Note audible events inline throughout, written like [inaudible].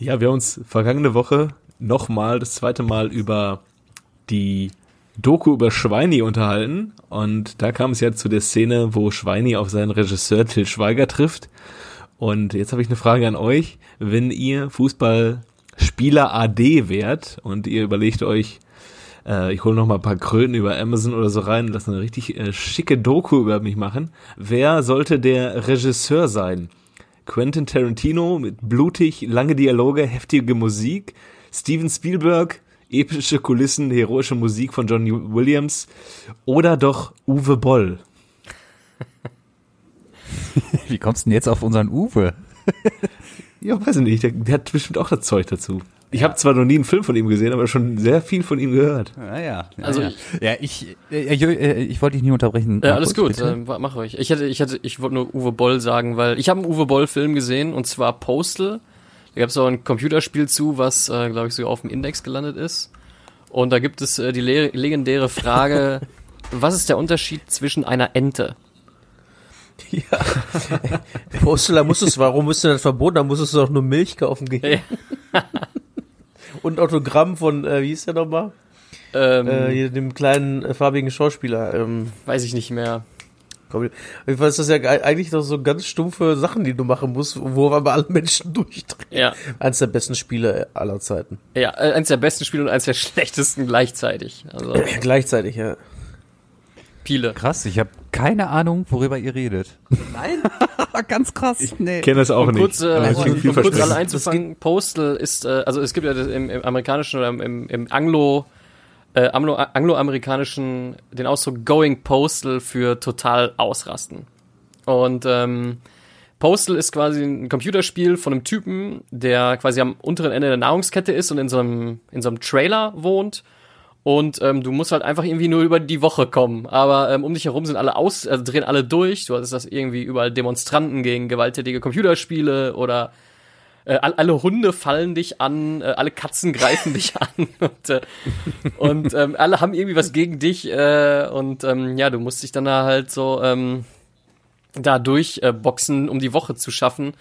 Ja, wir haben uns vergangene Woche nochmal, das zweite Mal über die Doku über Schweini unterhalten und da kam es ja zu der Szene, wo Schweini auf seinen Regisseur Till Schweiger trifft. Und jetzt habe ich eine Frage an euch. Wenn ihr Fußballspieler AD wärt und ihr überlegt euch, äh, ich hole noch mal ein paar Kröten über Amazon oder so rein und lasse eine richtig äh, schicke Doku über mich machen, wer sollte der Regisseur sein? Quentin Tarantino mit blutig, lange Dialoge, heftige Musik, Steven Spielberg, epische Kulissen, heroische Musik von John Williams oder doch Uwe Boll? Wie kommst du denn jetzt auf unseren Uwe? ja, weiß ich nicht, der, der hat bestimmt auch das Zeug dazu. Ich ja. habe zwar noch nie einen Film von ihm gesehen, aber schon sehr viel von ihm gehört. Ah, ja, also ja, ja ich, äh, äh, ich wollte dich nie unterbrechen. Ja, alles gut, äh, mach euch. Ich hätte, ich hätte, ich wollte nur Uwe Boll sagen, weil ich habe einen Uwe Boll Film gesehen und zwar Postal. Da gab es auch ein Computerspiel zu, was, äh, glaube ich, sogar auf dem Index gelandet ist. Und da gibt es äh, die le legendäre Frage, [laughs] was ist der Unterschied zwischen einer Ente? Ja. [laughs] Postal, da musst es, warum ist denn das verboten? Da musstest du doch nur Milch kaufen gehen. [laughs] Und Autogramm von, äh, wie hieß der nochmal? Ähm, äh, hier, dem kleinen äh, farbigen Schauspieler. Ähm, weiß ich nicht mehr. Komm, ich weiß, das ist ja eigentlich doch so ganz stumpfe Sachen, die du machen musst, wo aber alle Menschen [laughs] durchdrehen. Ja. Eins der besten Spiele aller Zeiten. Ja, äh, eins der besten Spiele und eins der [laughs] schlechtesten gleichzeitig. Also. [clears throat] gleichzeitig, ja. Piele. Krass, ich habe keine Ahnung, worüber ihr redet. Nein? [laughs] Ganz krass. Ich nee. kenne das auch um nicht. Kurz, äh, um, um kurz alle einzufangen, Postal ist, äh, also es gibt ja im, im amerikanischen oder im, im Anglo- äh, angloamerikanischen den Ausdruck Going Postal für total ausrasten. Und ähm, Postal ist quasi ein Computerspiel von einem Typen, der quasi am unteren Ende der Nahrungskette ist und in so einem, in so einem Trailer wohnt und ähm, du musst halt einfach irgendwie nur über die Woche kommen. Aber ähm, um dich herum sind alle aus, also drehen alle durch. Du hast das irgendwie überall Demonstranten gegen gewalttätige Computerspiele oder äh, alle Hunde fallen dich an, äh, alle Katzen greifen [laughs] dich an und, äh, und ähm, alle haben irgendwie was gegen dich äh, und ähm, ja, du musst dich dann da halt so ähm, da durchboxen, äh, um die Woche zu schaffen.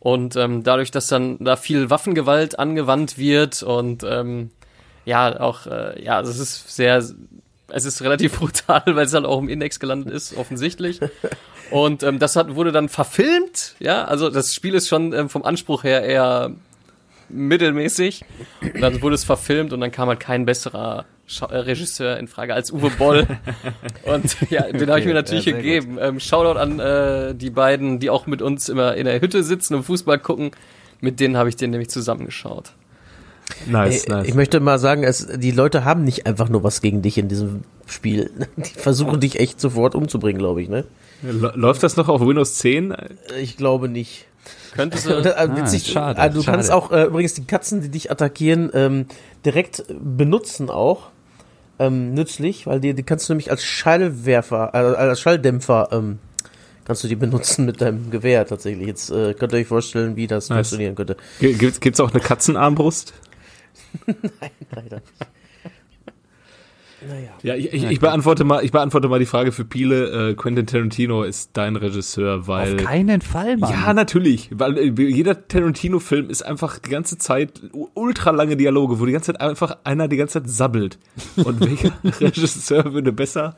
Und ähm, dadurch, dass dann da viel Waffengewalt angewandt wird und ähm, ja, auch, äh, ja, also es ist sehr, es ist relativ [laughs] brutal, weil es halt auch im Index gelandet ist, offensichtlich. Und ähm, das hat, wurde dann verfilmt, ja, also das Spiel ist schon ähm, vom Anspruch her eher mittelmäßig. Und dann wurde es verfilmt und dann kam halt kein besserer Schau äh, Regisseur in Frage als Uwe Boll. und ja, den habe ich mir natürlich ja, gegeben. Ähm, Shoutout an äh, die beiden, die auch mit uns immer in der Hütte sitzen und Fußball gucken. Mit denen habe ich den nämlich zusammengeschaut. Nice, Ey, nice. Ich möchte mal sagen, es, die Leute haben nicht einfach nur was gegen dich in diesem Spiel. [laughs] Die versuchen dich echt sofort umzubringen, glaube ich, ne? Läuft das noch auf Windows 10? Ich glaube nicht. Könnte [laughs] du. äh, ah, witzig, schade, also du schade. kannst auch äh, übrigens die Katzen, die dich attackieren, ähm, direkt benutzen auch. Ähm, nützlich, weil die, die kannst du nämlich als Schallwerfer, äh, als Schalldämpfer ähm, kannst du die benutzen mit deinem Gewehr tatsächlich. Jetzt äh, könnt ihr euch vorstellen, wie das nice. funktionieren könnte. Gibt es auch eine Katzenarmbrust? [laughs] Nein, leider nicht. Naja. Ja, ich, ich, ich, beantworte mal, ich beantworte mal die Frage für Piele. Äh, Quentin Tarantino ist dein Regisseur, weil. Auf keinen Fall, Mann. Ja, natürlich. Weil äh, jeder Tarantino-Film ist einfach die ganze Zeit ultra lange Dialoge, wo die ganze Zeit einfach einer die ganze Zeit sabbelt. Und [laughs] welcher Regisseur würde besser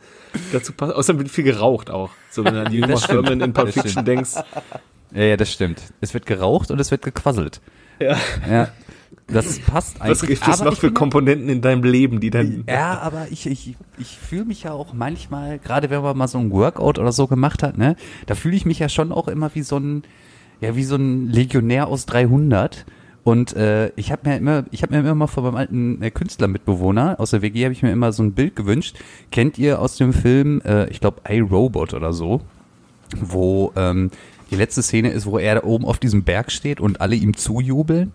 dazu passen? Außerdem wird viel geraucht auch. So, wenn du an die Uma Thurman in Pulp Fiction denkst. Ja, ja, das stimmt. Es wird geraucht und es wird gequasselt. Ja. Ja. Das passt eigentlich. Was gibt es noch für Komponenten in deinem Leben, die dann. Ja, aber ich, ich, ich fühle mich ja auch manchmal, gerade wenn man mal so ein Workout oder so gemacht hat, ne, da fühle ich mich ja schon auch immer wie so ein, ja, wie so ein Legionär aus 300. Und äh, ich habe mir immer, ich habe mir immer von meinem alten äh, Künstlermitbewohner aus der WG habe ich mir immer so ein Bild gewünscht. Kennt ihr aus dem Film, äh, ich glaube, iRobot oder so, wo ähm, die letzte Szene ist, wo er da oben auf diesem Berg steht und alle ihm zujubeln?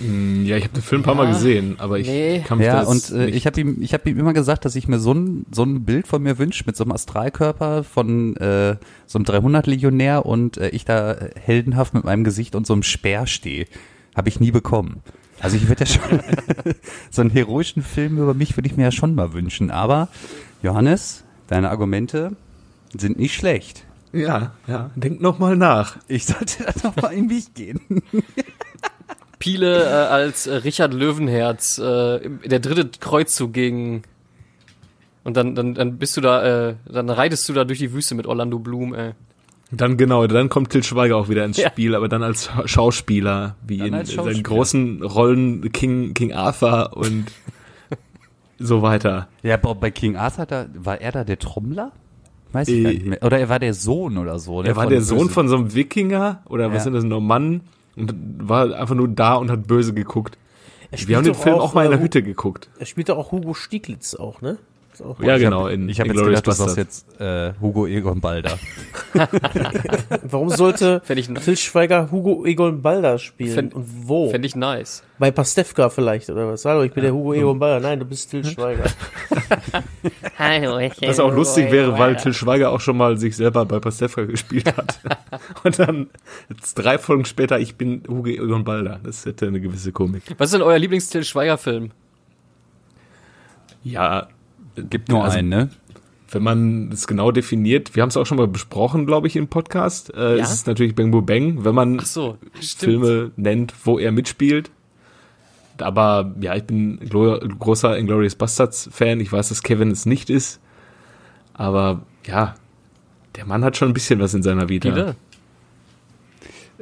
Hm, ja, ich habe den Film ein paar Mal gesehen, aber ich nee. kann mich Ja, und äh, ich habe ihm, ich habe ihm immer gesagt, dass ich mir so ein, so ein Bild von mir wünsche mit so einem Astralkörper von äh, so einem 300-Legionär und äh, ich da heldenhaft mit meinem Gesicht und so einem Speer stehe. Habe ich nie bekommen. Also ich würde ja schon [laughs] so einen heroischen Film über mich würde ich mir ja schon mal wünschen. Aber Johannes, deine Argumente sind nicht schlecht. Ja, ja. Denk noch mal nach. Ich sollte [laughs] da noch mal in mich gehen. [laughs] Piele äh, als äh, Richard Löwenherz, äh, der dritte Kreuzzug gegen und dann, dann, dann bist du da, äh, dann reitest du da durch die Wüste mit Orlando Bloom, ey. Dann genau, dann kommt Til Schweiger auch wieder ins [laughs] ja. Spiel, aber dann als Schauspieler, wie dann in Schauspieler. seinen großen Rollen King, King Arthur und [laughs] so weiter. Ja, bei King Arthur, da, war er da der Trommler? Weiß ich äh, gar nicht mehr. Oder er war der Sohn oder so. Er war der Sohn Böse. von so einem Wikinger oder was ja. sind das, Normannen und war einfach nur da und hat böse geguckt. Wir haben den Film auch, auch mal in der äh, Hütte geguckt. Er spielte auch Hugo Stieglitz auch, ne? Ja, genau. In, ich habe jetzt gedacht, Bastard. du sagst jetzt äh, Hugo Egon Balder. [laughs] Warum sollte [laughs] Phil Schweiger Hugo Egon Balder spielen? Fänd, und wo? Fände ich nice. Bei Pastewka vielleicht, oder was? Hallo, ich bin ja. der Hugo Egon Balder. Nein, du bist Till Schweiger. [laughs] Hallo, ich bin Was auch lustig wäre, weil Till Schweiger auch schon mal sich selber bei Pastewka gespielt hat. und dann jetzt drei Folgen später, ich bin Hugo Egon Balder. Das hätte eine gewisse Komik. Was ist denn euer Lieblings-Till Schweiger-Film? Ja, Gibt nur also, einen, ne? Wenn man es genau definiert, wir haben es auch schon mal besprochen, glaube ich, im Podcast, äh, ja? ist es natürlich Bang Bo Bang, wenn man so, Filme nennt, wo er mitspielt. Aber ja, ich bin großer Inglourious Bastards Fan. Ich weiß, dass Kevin es nicht ist. Aber ja, der Mann hat schon ein bisschen was in seiner Vita.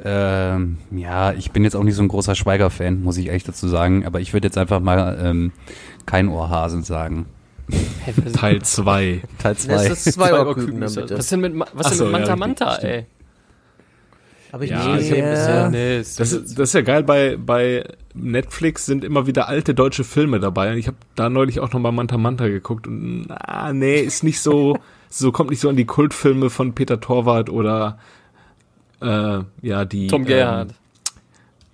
Ähm, ja, ich bin jetzt auch nicht so ein großer Schweiger-Fan, muss ich echt dazu sagen. Aber ich würde jetzt einfach mal ähm, kein Ohrhasen sagen. Teil 2. Teil 2. Das ist zwei [laughs] Ohrküken damit. Was denn mit, was denn so, mit Manta ja, Manta, ey? Aber ich ja, nicht ja. Nee, das, ist, das ist ja geil, bei, bei Netflix sind immer wieder alte deutsche Filme dabei. Und ich habe da neulich auch nochmal Manta Manta geguckt. Und ah, nee, ist nicht so, [laughs] so kommt nicht so an die Kultfilme von Peter Torwart oder äh, ja, die Tom Gerhardt.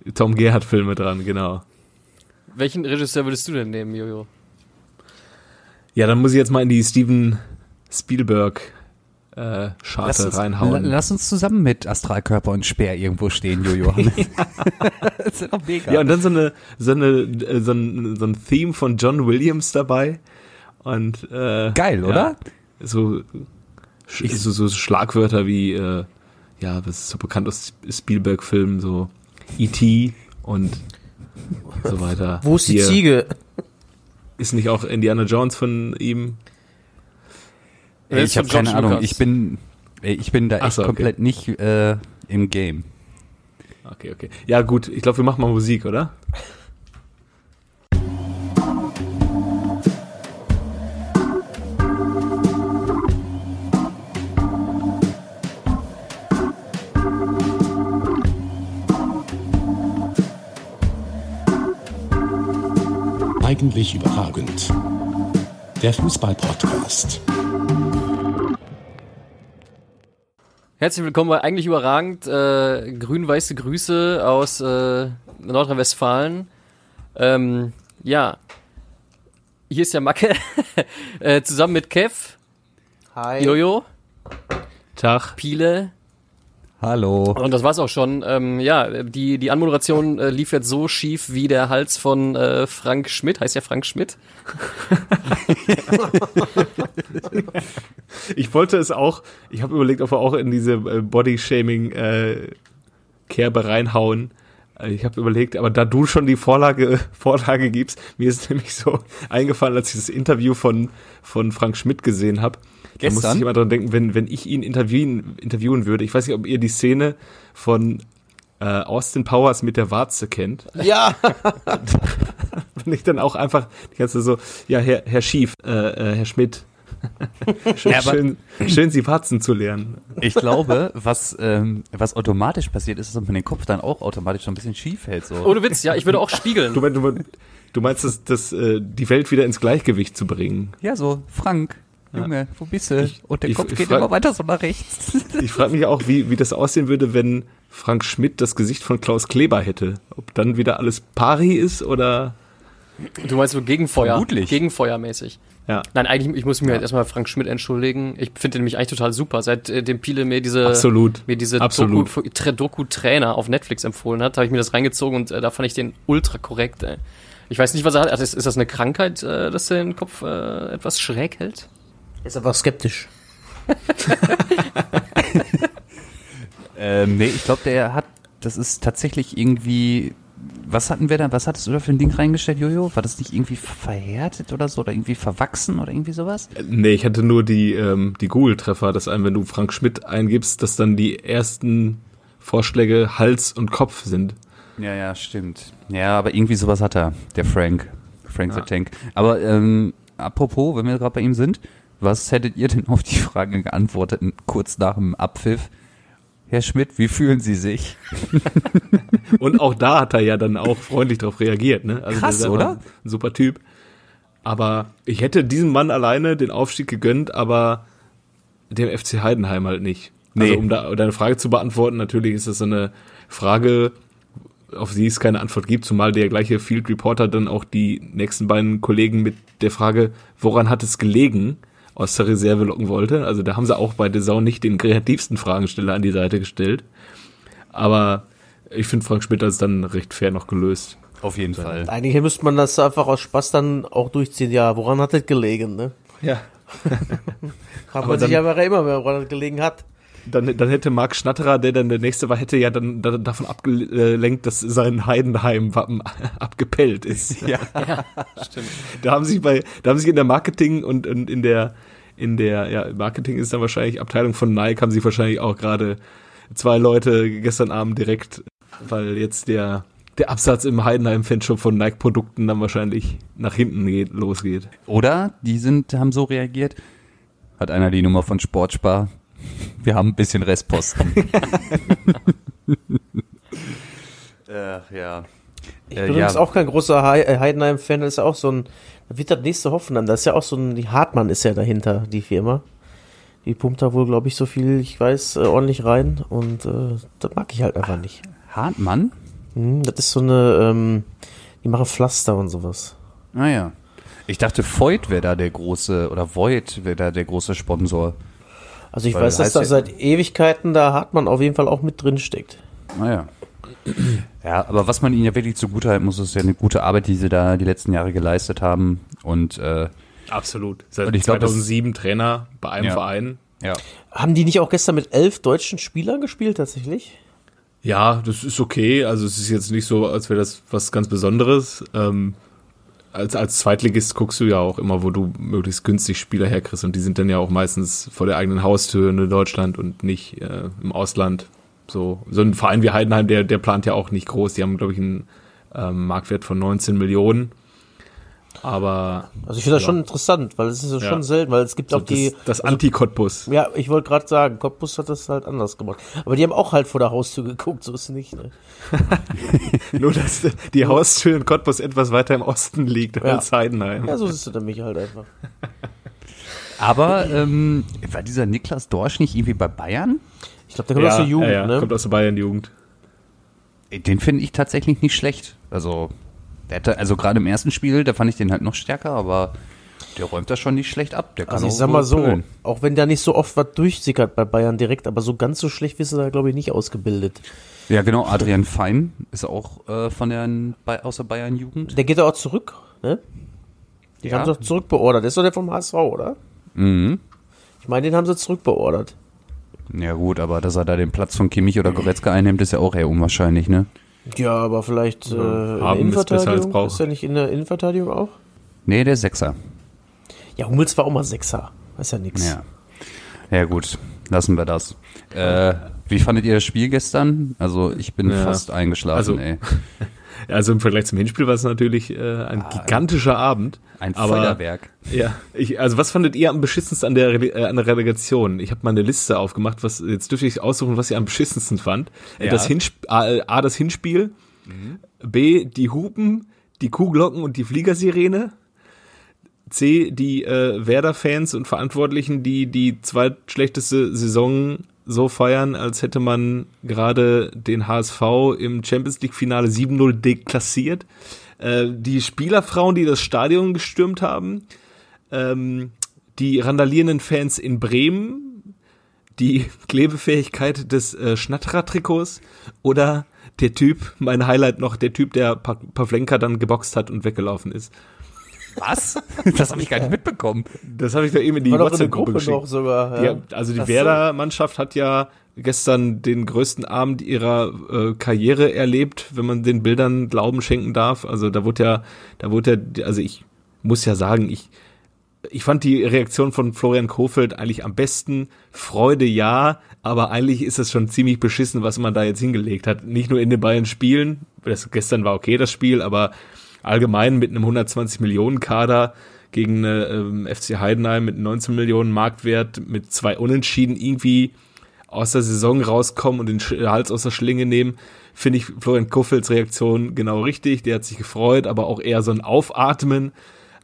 Ähm, Tom Gerhardt Filme dran, genau. Welchen Regisseur würdest du denn nehmen, Jojo? Ja, dann muss ich jetzt mal in die Steven Spielberg äh, Scharte lass reinhauen. Lass uns zusammen mit Astralkörper und Speer irgendwo stehen, Jojo. [laughs] [laughs] das ist doch mega. Ja, und dann so eine so eine äh, so ein, so ein Theme von John Williams dabei und äh, geil, oder? so, so so Schlagwörter wie äh, ja, was ist so bekannt aus Spielberg-Filmen so E.T. und so weiter. Wo ist die Hier. Ziege? Ist nicht auch Indiana Jones von ihm? Ey, ich habe keine Ahnung. Ich bin, ich bin da echt so, okay. komplett nicht äh, im Game. Okay, okay. Ja, gut. Ich glaube, wir machen mal Musik, oder? Eigentlich überragend. Der Fußball-Podcast. Herzlich willkommen bei Eigentlich überragend. Äh, Grün-weiße Grüße aus äh, Nordrhein-Westfalen. Ähm, ja, hier ist der Macke. [laughs] äh, zusammen mit Kev. Hi. Jojo. Tag. Piele. Hallo. Und das war's auch schon. Ähm, ja, die, die Anmoderation äh, lief jetzt so schief wie der Hals von äh, Frank Schmidt. Heißt ja Frank Schmidt? [laughs] ich wollte es auch, ich habe überlegt, ob wir auch in diese äh, Body-Shaming-Kerbe äh, reinhauen. Äh, ich habe überlegt, aber da du schon die Vorlage, [laughs] Vorlage gibst, mir ist [laughs] nämlich so eingefallen, als ich das Interview von, von Frank Schmidt gesehen habe Gestern? Da muss ich immer dran denken, wenn, wenn ich ihn interviewen, interviewen würde. Ich weiß nicht, ob ihr die Szene von äh, Austin Powers mit der Warze kennt. Ja. [laughs] wenn ich dann auch einfach die ganze so, ja, Herr, Herr Schief, äh, äh, Herr Schmidt, [laughs] schön, ja, schön, schön, Sie Warzen zu lernen. Ich glaube, was, ähm, was automatisch passiert ist, dass man den Kopf dann auch automatisch so ein bisschen schief hält. So. Ohne Witz, ja, ich würde auch spiegeln. Du, du, du meinst, das, das, äh, die Welt wieder ins Gleichgewicht zu bringen? Ja, so, Frank, Junge, wo bist du? Ich, Und der ich, Kopf ich geht frag, immer weiter so nach rechts. [laughs] Ich frage mich auch, wie, wie das aussehen würde, wenn Frank Schmidt das Gesicht von Klaus Kleber hätte. Ob dann wieder alles pari ist oder. Du meinst so Gegenfeuer? Vermutlich. Gegenfeuermäßig. Ja. Nein, eigentlich, ich muss mir ja. halt erstmal Frank Schmidt entschuldigen. Ich finde den nämlich eigentlich total super. Seitdem äh, Piele mir diese, Absolut. mir diese Doku-Trainer Doku auf Netflix empfohlen hat, habe ich mir das reingezogen und äh, da fand ich den ultra korrekt. Ey. Ich weiß nicht, was er hat. Also ist, ist das eine Krankheit, äh, dass er den Kopf äh, etwas schräg hält? Ist einfach skeptisch. [laughs] ähm, nee, ich glaube, der hat, das ist tatsächlich irgendwie was hatten wir da, was hattest du da für ein Ding reingestellt, Jojo? War das nicht irgendwie verhärtet oder so oder irgendwie verwachsen oder irgendwie sowas? Nee, ich hatte nur die, ähm, die Google-Treffer, dass einem, wenn du Frank Schmidt eingibst, dass dann die ersten Vorschläge Hals und Kopf sind. Ja, ja, stimmt. Ja, aber irgendwie sowas hat er, der Frank. Frank ja. the Tank. Aber ähm, apropos, wenn wir gerade bei ihm sind, was hättet ihr denn auf die Frage geantwortet, kurz nach dem Abpfiff? Herr Schmidt, wie fühlen Sie sich? [laughs] Und auch da hat er ja dann auch freundlich darauf reagiert. Ne? Also Krass, oder? Ein super Typ. Aber ich hätte diesem Mann alleine den Aufstieg gegönnt, aber dem FC Heidenheim halt nicht. Nee. Also um da deine Frage zu beantworten, natürlich ist das so eine Frage, auf die es keine Antwort gibt, zumal der gleiche Field Reporter dann auch die nächsten beiden Kollegen mit der Frage, woran hat es gelegen, aus der Reserve locken wollte. Also da haben sie auch bei The Sau nicht den kreativsten Fragensteller an die Seite gestellt. Aber ich finde, Frank Schmidt hat es dann recht fair noch gelöst. Auf jeden Fall. Eigentlich müsste man das einfach aus Spaß dann auch durchziehen. Ja, woran hat es gelegen, ne? Ja. [laughs] Fragt man sich aber immer, woran es gelegen hat. Dann, dann hätte Marc Schnatterer, der dann der nächste war, hätte ja dann, dann davon abgelenkt, dass sein Heidenheim-Wappen [laughs] abgepellt ist. [laughs] Ja, ja, stimmt. Da haben sich bei, da haben sich in der Marketing und, und in der, in der, ja, Marketing ist dann wahrscheinlich Abteilung von Nike, haben sie wahrscheinlich auch gerade zwei Leute gestern Abend direkt, weil jetzt der, der Absatz im Heidenheim-Fanshop von Nike-Produkten dann wahrscheinlich nach hinten geht, losgeht. Oder die sind, haben so reagiert, hat einer die Nummer von Sportspar, wir haben ein bisschen Restposten. [laughs] Ach ja. Ich bin äh, übrigens ja. auch kein großer äh, Heidenheim-Fan, das ist ja auch so ein, da wird das nächste Hoffenheim, das ist ja auch so ein, die Hartmann ist ja dahinter, die Firma. Die pumpt da wohl, glaube ich, so viel, ich weiß, äh, ordentlich rein und äh, das mag ich halt einfach nicht. Hartmann? Hm, das ist so eine, ähm, die machen Pflaster und sowas. Naja. Ah, ich dachte, Voigt wäre da der große, oder Voigt wäre da der große Sponsor. Also ich Weil weiß, dass da seit Ewigkeiten da Hartmann auf jeden Fall auch mit drin steckt. Naja. Ja, aber was man ihnen ja wirklich zugutehalten muss, ist ja eine gute Arbeit, die sie da die letzten Jahre geleistet haben. Und äh, absolut. Seit und ich 2007 glaub, Trainer bei einem ja. Verein. Ja. Haben die nicht auch gestern mit elf deutschen Spielern gespielt tatsächlich? Ja, das ist okay. Also es ist jetzt nicht so, als wäre das was ganz Besonderes. Ähm, als, als Zweitligist guckst du ja auch immer, wo du möglichst günstig Spieler herkriegst und die sind dann ja auch meistens vor der eigenen Haustür in Deutschland und nicht äh, im Ausland. So, so ein Verein wie Heidenheim, der, der plant ja auch nicht groß. Die haben, glaube ich, einen ähm, Marktwert von 19 Millionen. Aber. Also ich finde das ja. schon interessant, weil es ist ja. schon selten, weil es gibt so auch die. Das, das Anti-Cottbus. Ja, ich wollte gerade sagen, Cottbus hat das halt anders gemacht. Aber die haben auch halt vor der Haustür geguckt, so ist es nicht, ne? [laughs] Nur, dass die Haustür in Cottbus etwas weiter im Osten liegt ja. als Heidenheim. Ja, so ist es nämlich halt einfach. [laughs] Aber ähm, war dieser Niklas Dorsch nicht irgendwie bei Bayern? Ich glaube, der kommt aus der Jugend, ja, ne? Kommt aus der Bayern-Jugend. Den finde ich tatsächlich nicht schlecht. Also hatte, also gerade im ersten Spiel, da fand ich den halt noch stärker, aber der räumt das schon nicht schlecht ab. Der kann also ich sag mal so, pullen. auch wenn da nicht so oft was durchsickert bei Bayern direkt, aber so ganz so schlecht wirst du da, glaube ich, nicht ausgebildet. Ja, genau, Adrian Fein ist auch äh, von der, aus der Bayern-Jugend. Der geht da auch zurück, ne? Die ja. haben sie doch zurückbeordert. Das ist doch der vom HSV, oder? Mhm. Ich meine, den haben sie zurückbeordert. Ja gut, aber dass er da den Platz von Kimmich oder Goretzka einnimmt, ist ja auch eher unwahrscheinlich, ne? Ja, aber vielleicht äh, in der Innenverteidigung. Ist, ist er nicht in der Innenverteidigung auch? Nee, der Sechser. Ja, Hummels war auch mal Sechser. ist ja nix. Ja. Ja, gut. Lassen wir das. Äh, wie fandet ihr das Spiel gestern? Also, ich bin ja. fast eingeschlafen, also, ey. [laughs] Also im Vergleich zum Hinspiel war es natürlich äh, ein ah, gigantischer Abend. Ein aber, Feuerwerk. Ja, ich, also was fandet ihr am beschissensten an der, äh, an der Relegation? Ich habe mal eine Liste aufgemacht, was jetzt dürfte ich aussuchen, was ihr am beschissensten fand. Ja. Das Hinsp A, A, das Hinspiel, mhm. B, die Hupen, die Kuhglocken und die Fliegersirene. C, die äh, Werder-Fans und Verantwortlichen, die die zweitschlechteste Saison so feiern, als hätte man gerade den HSV im Champions League-Finale 7-0 deklassiert. Äh, die Spielerfrauen, die das Stadion gestürmt haben, ähm, die randalierenden Fans in Bremen, die [laughs] Klebefähigkeit des äh, Schnatterer-Trikots oder der Typ, mein Highlight noch, der Typ, der pa Pavlenka dann geboxt hat und weggelaufen ist. Was? Das habe ich gar nicht mitbekommen. Das habe ich da eben in die WhatsApp-Gruppe geschickt. Sogar, ja. die, also die Werder-Mannschaft hat ja gestern den größten Abend ihrer äh, Karriere erlebt, wenn man den Bildern Glauben schenken darf. Also da wurde ja, da wurde ja, also ich muss ja sagen, ich ich fand die Reaktion von Florian Kofeld eigentlich am besten. Freude ja, aber eigentlich ist es schon ziemlich beschissen, was man da jetzt hingelegt hat. Nicht nur in den beiden Spielen, das gestern war okay das Spiel, aber allgemein mit einem 120 Millionen Kader gegen eine ähm, FC Heidenheim mit 19 Millionen Marktwert mit zwei Unentschieden irgendwie aus der Saison rauskommen und den Hals aus der Schlinge nehmen, finde ich Florian Kofelds Reaktion genau richtig. Der hat sich gefreut, aber auch eher so ein Aufatmen.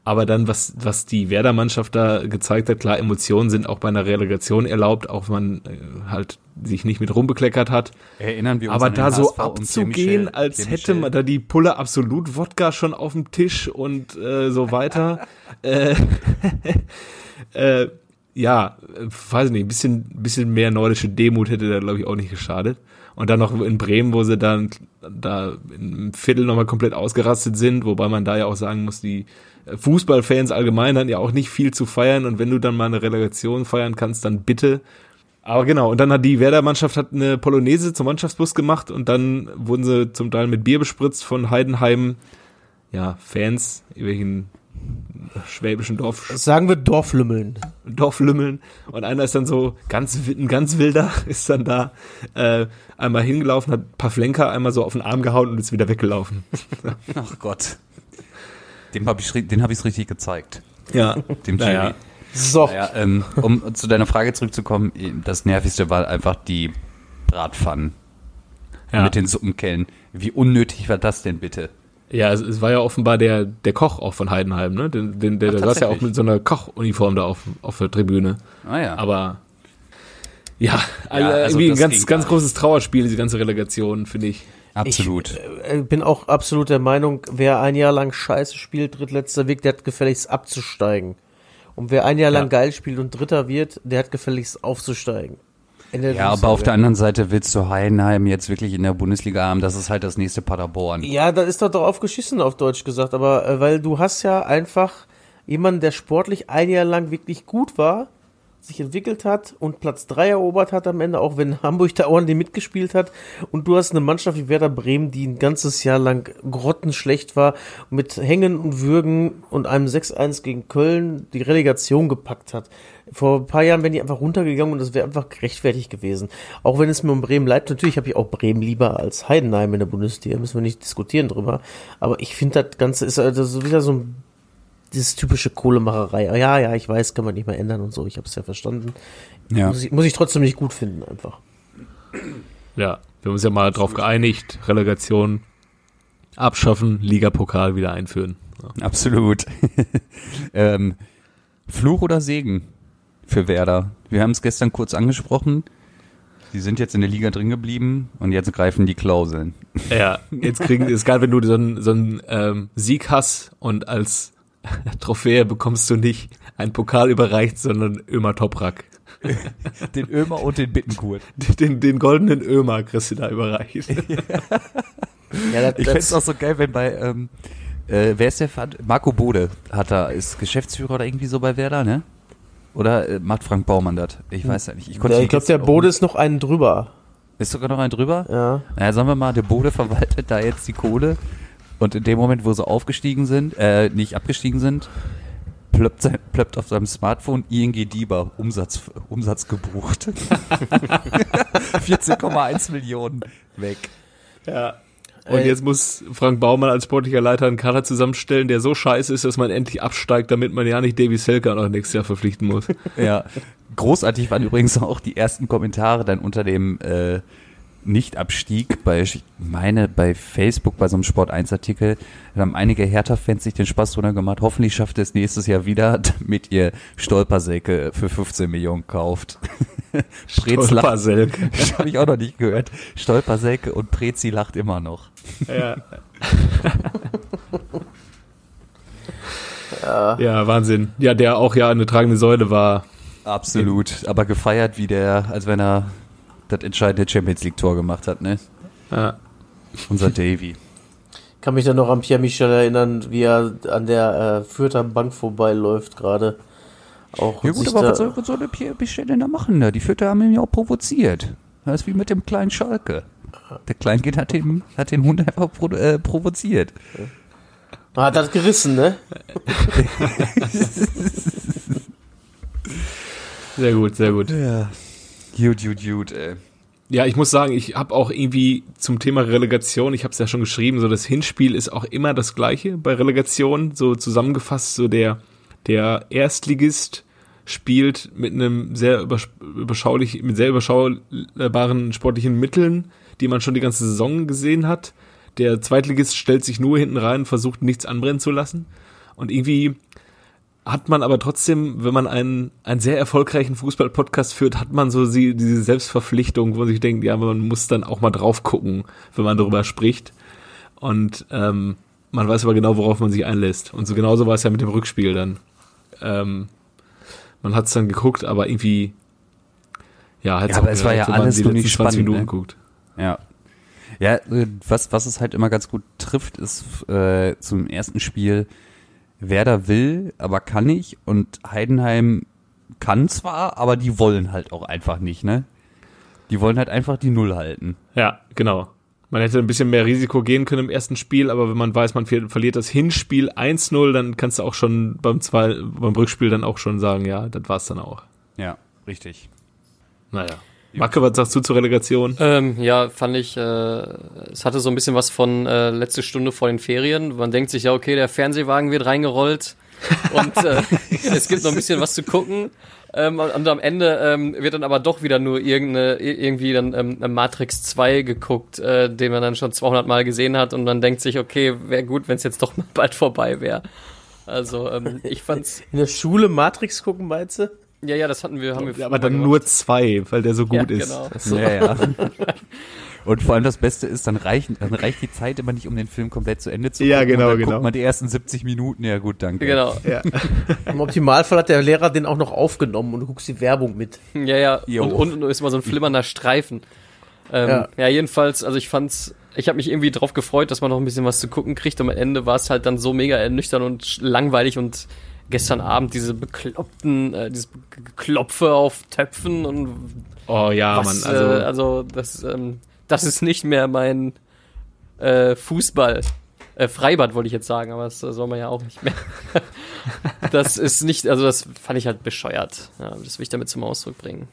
Aber dann, was, was die Werder-Mannschaft da gezeigt hat, klar, Emotionen sind auch bei einer Relegation erlaubt, auch wenn man äh, halt sich nicht mit rumbekleckert hat. Erinnern wir uns Aber da so abzugehen, als hätte man da die Pulle absolut Wodka schon auf dem Tisch und äh, so weiter. [laughs] äh, [laughs] äh, ja, weiß nicht, ein bisschen, bisschen mehr nordische Demut hätte da, glaube ich, auch nicht geschadet. Und dann noch in Bremen, wo sie dann da im Viertel nochmal komplett ausgerastet sind, wobei man da ja auch sagen muss, die Fußballfans allgemein haben ja auch nicht viel zu feiern und wenn du dann mal eine Relegation feiern kannst, dann bitte. Aber genau, und dann hat die Werder-Mannschaft hat eine Polonaise zum Mannschaftsbus gemacht und dann wurden sie zum Teil mit Bier bespritzt von Heidenheim, ja, Fans, irgendwelchen schwäbischen Dorf. Sagen wir Dorflümmeln. Dorflümmeln. Und einer ist dann so ganz, ein ganz wilder, [laughs] ist dann da äh, einmal hingelaufen, hat ein paar Flenker einmal so auf den Arm gehauen und ist wieder weggelaufen. [laughs] Ach Gott. Dem habe ich den habe ich richtig gezeigt. Ja. Dem naja. So. Naja, ähm, um zu deiner Frage zurückzukommen, das nervigste war einfach die Bratpfannen ja. mit den Suppenkellen. Wie unnötig war das denn bitte? Ja, es, es, war ja offenbar der, der Koch auch von Heidenheim, ne? Den, den, der, Ach, saß ja auch mit so einer Kochuniform da auf, auf der Tribüne. Ah ja. Aber ja, also, also irgendwie ein ganz, ganz großes Trauerspiel, diese ganze Relegation, finde ich. Absolut. Ich äh, bin auch absolut der Meinung, wer ein Jahr lang scheiße spielt, drittletzter Weg, der hat gefälligst abzusteigen. Und wer ein Jahr ja. lang geil spielt und Dritter wird, der hat gefälligst aufzusteigen. Ja, aber auf der anderen Seite willst du Heidenheim jetzt wirklich in der Bundesliga haben, das ist halt das nächste Paderborn. Ja, da ist doch drauf geschissen, auf Deutsch gesagt, aber äh, weil du hast ja einfach jemanden, der sportlich ein Jahr lang wirklich gut war, sich entwickelt hat und Platz 3 erobert hat am Ende, auch wenn [laughs] Hamburg da ordentlich mitgespielt hat. Und du hast eine Mannschaft wie Werder Bremen, die ein ganzes Jahr lang grottenschlecht war, mit Hängen und Würgen und einem 6-1 gegen Köln die Relegation gepackt hat. Vor ein paar Jahren wären die einfach runtergegangen und das wäre einfach gerechtfertigt gewesen. Auch wenn es mir um Bremen leid, natürlich habe ich auch Bremen lieber als Heidenheim in der Bundesliga, müssen wir nicht diskutieren drüber. Aber ich finde, das Ganze ist also wieder so ein dieses typische Kohlemacherei. Ja, ja, ich weiß, kann man nicht mehr ändern und so. Ich habe es ja verstanden. Ja. Muss, ich, muss ich trotzdem nicht gut finden, einfach. Ja, wir haben uns ja mal drauf geeinigt. Relegation abschaffen, Ligapokal wieder einführen. Ja. Absolut. [laughs] ähm, Fluch oder Segen für Werder? Wir haben es gestern kurz angesprochen. Sie sind jetzt in der Liga drin geblieben und jetzt greifen die Klauseln. Ja, jetzt kriegen, ist [laughs] geil, wenn du so einen, so einen ähm, Sieg hast und als [laughs] Trophäe bekommst du nicht einen Pokal überreicht, sondern Ömer Toprak. [laughs] Den Ömer und den Bittenkurt. [laughs] Den, den goldenen Ömer kriegst du da überreicht. ja, das, ich fände es auch so geil, wenn bei, ähm, äh, wer ist der, Marco Bode hat da, ist Geschäftsführer oder irgendwie so bei Werder, ne? Oder äh, macht Frank Baumann das? Ich weiß ja nicht. Ich, ja, ich glaube, der Bode ist noch einen drüber. Ist sogar noch ein drüber? Ja. Naja, sagen wir mal, der Bode verwaltet da jetzt die Kohle und in dem Moment, wo sie aufgestiegen sind, äh, nicht abgestiegen sind, plöppt, sein, plöppt auf seinem Smartphone ING Dieber Umsatz, Umsatz gebucht. [laughs] 14,1 Millionen weg. Ja. Und jetzt muss Frank Baumann als sportlicher Leiter einen Kader zusammenstellen, der so scheiße ist, dass man endlich absteigt, damit man ja nicht Davy Selker noch nächstes Jahr verpflichten muss. Ja. Großartig waren übrigens auch die ersten Kommentare dann unter dem äh, nicht-Abstieg bei, ich meine, bei Facebook, bei so einem Sport 1 Artikel, haben einige Hertha-Fans sich den Spaß drunter gemacht. Hoffentlich schafft es nächstes Jahr wieder, [laughs] damit ihr Stolpersäcke für 15 Millionen kauft. [laughs] Stolpersäcke. [laughs] Das habe ich auch noch nicht gehört. Stolpersäcke und Prezi lacht immer noch. Ja. ja. ja, Wahnsinn. Ja, der auch ja eine tragende Säule war. Absolut. Aber gefeiert wie der, als wenn er das entscheidende Champions League Tor gemacht hat, ne? Ja. Unser Davy. kann mich dann noch an Pierre Michel erinnern, wie er an der äh, Fürther Bank vorbeiläuft gerade. Auch ja gut, aber was soll, was soll der Pierre Michel denn da machen? Da? Die Fürther haben ihn ja auch provoziert. Das ist wie mit dem kleinen Schalke. Der Kleinkind hat den, hat den Hund einfach pro, äh, provoziert. Hat das gerissen, ne? sehr gut, sehr gut. Ja. Gut, gut, gut, ey. Ja, ich muss sagen, ich habe auch irgendwie zum Thema Relegation, ich habe es ja schon geschrieben, so das Hinspiel ist auch immer das gleiche bei Relegation, so zusammengefasst, so der der Erstligist spielt mit einem sehr überschaulich, mit sehr überschaubaren sportlichen Mitteln, die man schon die ganze Saison gesehen hat. Der Zweitligist stellt sich nur hinten rein, versucht nichts anbrennen zu lassen. Und irgendwie hat man aber trotzdem, wenn man einen, einen sehr erfolgreichen Fußball-Podcast führt, hat man so die, diese Selbstverpflichtung, wo man sich denkt, ja, man muss dann auch mal drauf gucken, wenn man darüber spricht. Und ähm, man weiß aber genau, worauf man sich einlässt. Und so genauso war es ja mit dem Rückspiel dann. Ähm, man hat es dann geguckt, aber irgendwie, ja, ja aber es war ja alles nur nicht spannend, Minuten ne? guckt. Ja. Ja, äh, was, was es halt immer ganz gut trifft, ist äh, zum ersten Spiel, Werder will, aber kann nicht und Heidenheim kann zwar, aber die wollen halt auch einfach nicht, ne? Die wollen halt einfach die Null halten. Ja, genau. Man hätte ein bisschen mehr Risiko gehen können im ersten Spiel, aber wenn man weiß, man verliert das Hinspiel 1-0, dann kannst du auch schon beim, zwei, beim Rückspiel dann auch schon sagen, ja, das war's dann auch. Ja, richtig. Naja. Macke, was sagst du zur Relegation? Ähm, ja, fand ich, äh, es hatte so ein bisschen was von äh, letzte Stunde vor den Ferien. Man denkt sich, ja, okay, der Fernsehwagen wird reingerollt [laughs] und äh, es gibt noch ein bisschen was zu gucken. Ähm, und am Ende ähm, wird dann aber doch wieder nur irgendeine, irgendwie dann ähm, Matrix 2 geguckt, äh, den man dann schon 200 Mal gesehen hat und man denkt sich, okay, wäre gut, wenn es jetzt doch [laughs] mal bald vorbei wäre. Also ähm, ich fand's. In der Schule Matrix gucken, meinst du? Ja, ja, das hatten wir, haben wir. Ja, aber dann gemacht. nur zwei, weil der so gut ja, ist. Genau. So. Ja, ja. [laughs] Und vor allem das Beste ist, dann reicht, dann reicht die Zeit immer nicht, um den Film komplett zu Ende zu gucken. Ja, genau, dann genau. Guckt man die ersten 70 Minuten, ja gut, danke. Genau. Ja. [laughs] Im Optimalfall hat der Lehrer den auch noch aufgenommen und du guckst die Werbung mit. Ja, ja. Jo. Und unten ist mal so ein flimmernder Streifen. Ähm, ja. ja, jedenfalls, also ich fand's, ich habe mich irgendwie drauf gefreut, dass man noch ein bisschen was zu gucken kriegt. Und am Ende war es halt dann so mega ernüchternd und langweilig und gestern Abend diese bekloppten, äh, dieses Klopfe auf Töpfen und Oh ja, was, Mann, also, äh, also das, ähm, das ist nicht mehr mein äh, Fußball. Äh, Freibad wollte ich jetzt sagen, aber das soll man ja auch nicht mehr. [laughs] das ist nicht, also das fand ich halt bescheuert. Ja, das will ich damit zum Ausdruck bringen.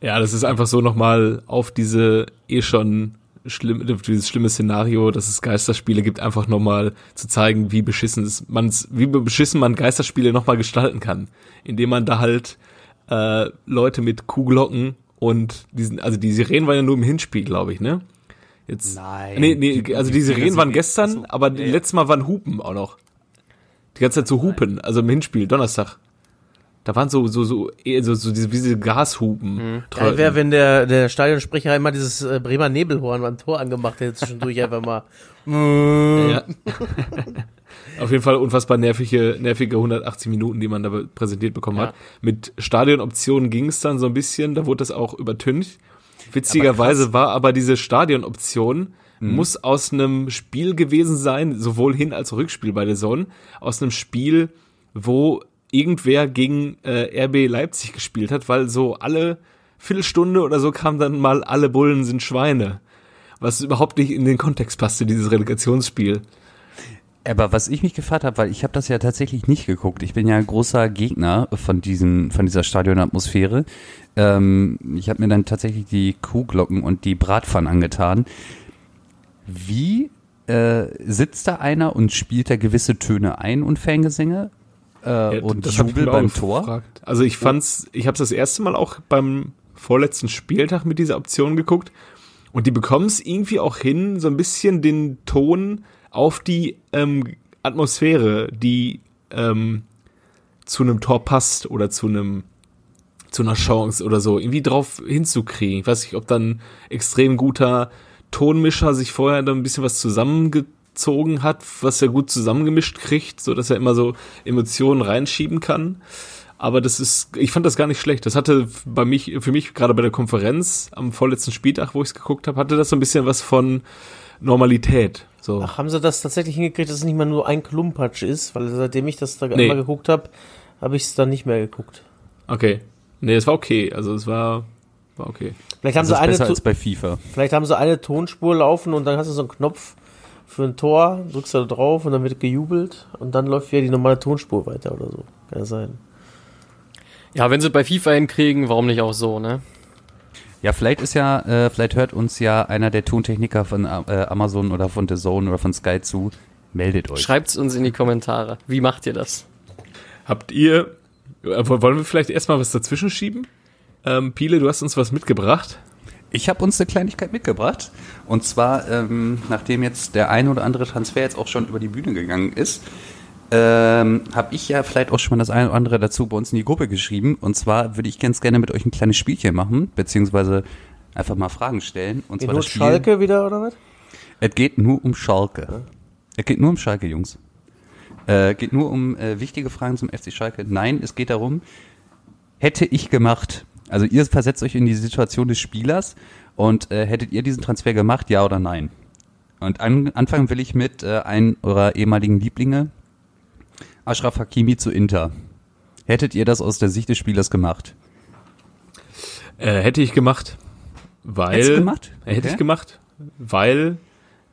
Ja, das ist einfach so nochmal auf diese eh schon schlimm, dieses schlimme Szenario, dass es Geisterspiele gibt, einfach nochmal zu zeigen, wie beschissen es man's, wie beschissen man Geisterspiele nochmal gestalten kann. Indem man da halt äh, Leute mit Kuhglocken und diesen, also die Sirenen waren ja nur im Hinspiel, glaube ich, ne? Jetzt, Nein. Nee, nee, also die Sirenen waren gestern, so, aber ja, letztes Mal waren Hupen auch noch. Die ganze Zeit so Hupen, also im Hinspiel, Donnerstag. Da waren so, so, so, so, so diese, diese Gashupen. Mhm. Geil wäre, wenn der, der Stadionsprecher immer dieses äh, Bremer Nebelhorn beim Tor angemacht hätte, zwischendurch [laughs] einfach mal. ja. [laughs] Auf jeden Fall unfassbar nervige, nervige 180 Minuten, die man da präsentiert bekommen ja. hat. Mit Stadionoptionen ging es dann so ein bisschen, da wurde das auch übertüncht. Witzigerweise aber war aber diese Stadionoption, mhm. muss aus einem Spiel gewesen sein, sowohl Hin- als auch Rückspiel bei der Zone, aus einem Spiel, wo irgendwer gegen äh, RB Leipzig gespielt hat, weil so alle Viertelstunde oder so kam dann mal alle Bullen sind Schweine. Was überhaupt nicht in den Kontext passte, dieses Relegationsspiel. Aber was ich mich gefragt habe, weil ich habe das ja tatsächlich nicht geguckt. Ich bin ja ein großer Gegner von diesem, von dieser Stadionatmosphäre. Ähm, ich habe mir dann tatsächlich die Kuhglocken und die Bratpfannen angetan. Wie äh, sitzt da einer und spielt da gewisse Töne ein und Fangesänge? Äh, ja, und Jubel beim Tor. Gefragt. Also ich fand's, ich habe das erste Mal auch beim vorletzten Spieltag mit dieser Option geguckt und die bekommen es irgendwie auch hin, so ein bisschen den Ton auf die ähm, Atmosphäre, die ähm, zu einem Tor passt oder zu einem zu einer Chance oder so, irgendwie drauf hinzukriegen. Ich weiß nicht, ob dann extrem guter Tonmischer sich vorher da ein bisschen was zusammengezogen gezogen hat, was er gut zusammengemischt kriegt, so dass er immer so Emotionen reinschieben kann. Aber das ist, ich fand das gar nicht schlecht. Das hatte bei mich, für mich gerade bei der Konferenz am vorletzten Spieltag, wo ich es geguckt habe, hatte das so ein bisschen was von Normalität. So. Ach, haben sie das tatsächlich hingekriegt, dass es nicht mal nur ein Klumpatsch ist? Weil seitdem ich das da nee. einmal geguckt habe, habe ich es dann nicht mehr geguckt. Okay. Nee, es war okay. Also es war, war okay. Vielleicht haben also sie eine besser als bei FIFA. Vielleicht haben sie eine Tonspur laufen und dann hast du so einen Knopf für ein Tor, drückst du da drauf und dann wird gejubelt und dann läuft wieder die normale Tonspur weiter oder so. Kann ja sein. Ja, wenn sie bei FIFA hinkriegen, warum nicht auch so, ne? Ja, vielleicht ist ja, äh, vielleicht hört uns ja einer der Tontechniker von äh, Amazon oder von The Zone oder von Sky zu. Meldet euch. Schreibt's uns in die Kommentare. Wie macht ihr das? Habt ihr, äh, wollen wir vielleicht erstmal was dazwischen schieben? Ähm, Piele, du hast uns was mitgebracht. Ich habe uns eine Kleinigkeit mitgebracht. Und zwar, ähm, nachdem jetzt der eine oder andere Transfer jetzt auch schon über die Bühne gegangen ist, ähm, habe ich ja vielleicht auch schon mal das eine oder andere dazu bei uns in die Gruppe geschrieben. Und zwar würde ich ganz gerne mit euch ein kleines Spielchen machen, beziehungsweise einfach mal Fragen stellen. Und zwar das Spiel. Schalke wieder, oder was? Es geht nur um Schalke. Ja. Es geht nur um Schalke, Jungs. Äh, geht nur um äh, wichtige Fragen zum FC Schalke. Nein, es geht darum, hätte ich gemacht, also ihr versetzt euch in die Situation des Spielers und äh, hättet ihr diesen Transfer gemacht, ja oder nein? Und an, anfangen will ich mit äh, einem eurer ehemaligen Lieblinge, Ashraf Hakimi zu Inter. Hättet ihr das aus der Sicht des Spielers gemacht? Äh, hätte ich gemacht, weil Hättest gemacht? Okay. hätte ich gemacht, weil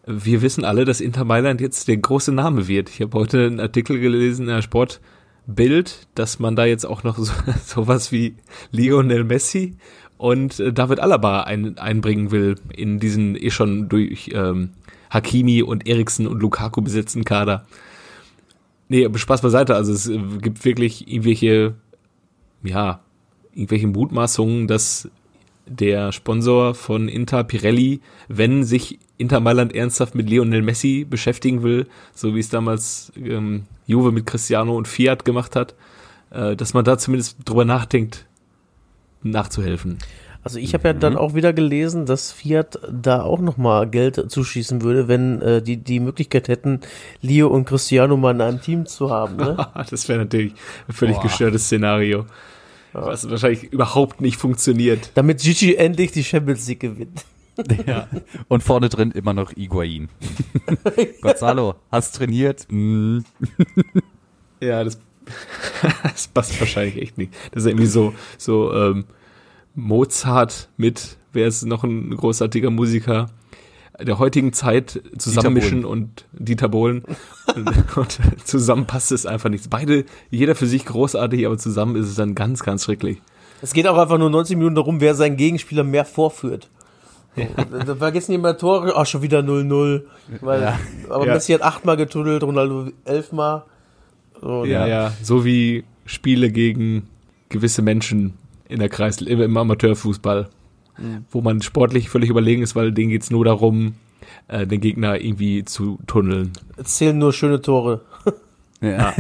wir wissen alle, dass Inter Mailand jetzt der große Name wird. Ich habe heute einen Artikel gelesen in der Sport Bild, dass man da jetzt auch noch so, [laughs] sowas wie Lionel Messi und äh, David Alaba ein, einbringen will in diesen eh schon durch ähm, Hakimi und Eriksen und Lukaku besetzten Kader. Nee, Spaß beiseite, also es äh, gibt wirklich irgendwelche, ja, irgendwelche Mutmaßungen, dass der Sponsor von Inter Pirelli, wenn sich Inter Mailand ernsthaft mit Lionel Messi beschäftigen will, so wie es damals ähm, Juve mit Cristiano und Fiat gemacht hat, äh, dass man da zumindest drüber nachdenkt, nachzuhelfen. Also ich habe ja dann mhm. auch wieder gelesen, dass Fiat da auch nochmal Geld zuschießen würde, wenn äh, die die Möglichkeit hätten, Leo und Cristiano mal in einem Team zu haben. Ne? [laughs] das wäre natürlich ein völlig Boah. gestörtes Szenario. Was wahrscheinlich überhaupt nicht funktioniert. Damit Gigi endlich die Champions League gewinnt. Ja. Und vorne drin immer noch Iguain. [laughs] Gonzalo, hast trainiert? Mm. ja, das, [laughs] das passt wahrscheinlich echt nicht. Das ist irgendwie so, so ähm, Mozart mit, wer ist noch ein großartiger Musiker der heutigen Zeit zusammenmischen Dieter und Dieter Bohlen und, [laughs] und zusammen passt es einfach nicht. Beide, jeder für sich großartig, aber zusammen ist es dann ganz, ganz schrecklich. Es geht auch einfach nur 90 Minuten darum, wer seinen Gegenspieler mehr vorführt. Da vergessen die mal Tore, ach, schon wieder 0-0. ja. Aber ja. Messi hat achtmal getunnelt, Ronaldo elfmal. So, ja, ja, ja, so wie Spiele gegen gewisse Menschen in der Kreis, im Amateurfußball, mhm. wo man sportlich völlig überlegen ist, weil denen geht es nur darum, äh, den Gegner irgendwie zu tunneln. Es zählen nur schöne Tore. Ja.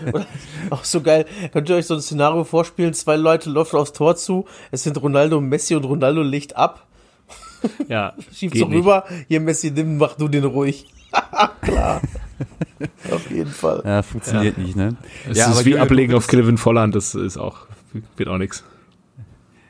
[laughs] auch so geil. Könnt ihr euch so ein Szenario vorspielen? Zwei Leute laufen aufs Tor zu. Es sind Ronaldo und Messi und Ronaldo legt ab. [laughs] Ja. Schiebt so rüber. Hier, Messi, nimm, mach du den ruhig. [laughs] Klar. [laughs] auf jeden Fall. Ja, funktioniert ja. nicht, ne? Es ja, ist aber wie Ablegen auf Kevin Volland, das ist auch, wird auch nichts.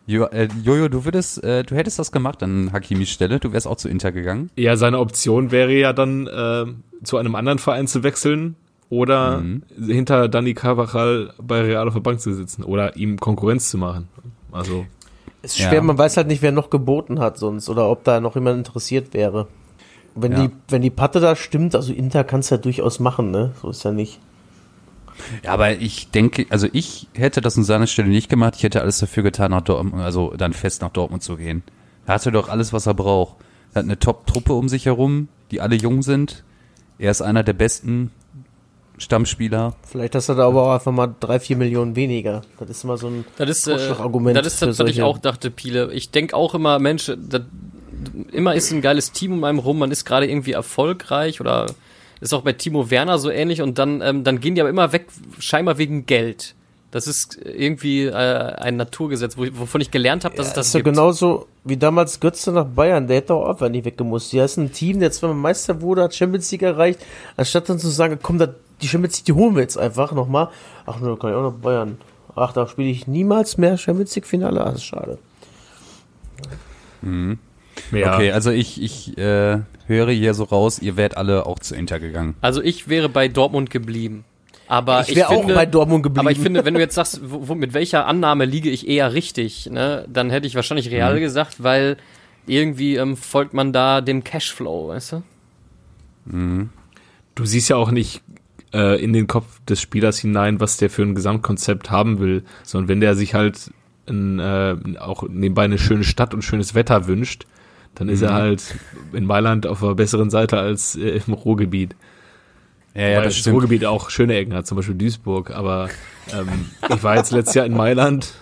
Jo, äh, Jojo, du würdest, äh, du hättest das gemacht an Hakimis Stelle, du wärst auch zu Inter gegangen. Ja, seine Option wäre ja dann, äh, zu einem anderen Verein zu wechseln oder mhm. hinter Dani Carvajal bei Real auf der Bank zu sitzen oder ihm Konkurrenz zu machen. Also. Es ist schwer, ja. man weiß halt nicht, wer noch geboten hat sonst oder ob da noch jemand interessiert wäre. Wenn ja. die, wenn die Patte da stimmt, also Inter kann es ja durchaus machen, ne? So ist ja nicht. Ja, aber ich denke, also ich hätte das an seiner Stelle nicht gemacht. Ich hätte alles dafür getan, nach Dortmund, also dann fest nach Dortmund zu gehen. Er hatte doch alles, was er braucht. Er hat eine Top-Truppe um sich herum, die alle jung sind. Er ist einer der besten Stammspieler. Vielleicht hast du da aber auch einfach mal drei, vier Millionen weniger. Das ist immer so ein das ist, äh, Argument. Das ist das, was ich auch dachte, Piele. Ich denke auch immer, Mensch, das, immer ist ein geiles Team um einen rum, man ist gerade irgendwie erfolgreich oder ist auch bei Timo Werner so ähnlich und dann, ähm, dann gehen die aber immer weg, scheinbar wegen Geld. Das ist irgendwie äh, ein Naturgesetz, wovon ich gelernt habe, dass ja, es das ist gibt. Ja genauso wie damals Götze nach Bayern, der hätte auch einfach nicht weggemusst. Hier ist ein Team, der zweimal Meister wurde, hat Champions League erreicht, anstatt dann zu sagen, komm, da die Champions League, die holen wir jetzt einfach nochmal. Ach, nur kann ich auch noch Bayern. Ach, da spiele ich niemals mehr Champions League Finale. Ah, das ist schade. Mhm. Ja. Okay, also ich, ich äh, höre hier so raus, ihr wärt alle auch zu Inter gegangen. Also ich wäre bei Dortmund geblieben. Aber ich wäre auch bei Dortmund geblieben. Aber ich finde, wenn du jetzt sagst, wo, mit welcher Annahme liege ich eher richtig, ne, dann hätte ich wahrscheinlich Real mhm. gesagt, weil irgendwie ähm, folgt man da dem Cashflow, weißt du? Mhm. Du siehst ja auch nicht äh, in den Kopf des Spielers hinein, was der für ein Gesamtkonzept haben will, sondern wenn der sich halt ein, äh, auch nebenbei eine schöne Stadt und schönes Wetter wünscht, dann ist er mhm. halt in Mailand auf der besseren Seite als äh, im Ruhrgebiet. Ja, ja, das, das Ruhrgebiet auch schöne Ecken hat, zum Beispiel Duisburg, aber ähm, ich war jetzt letztes Jahr in Mailand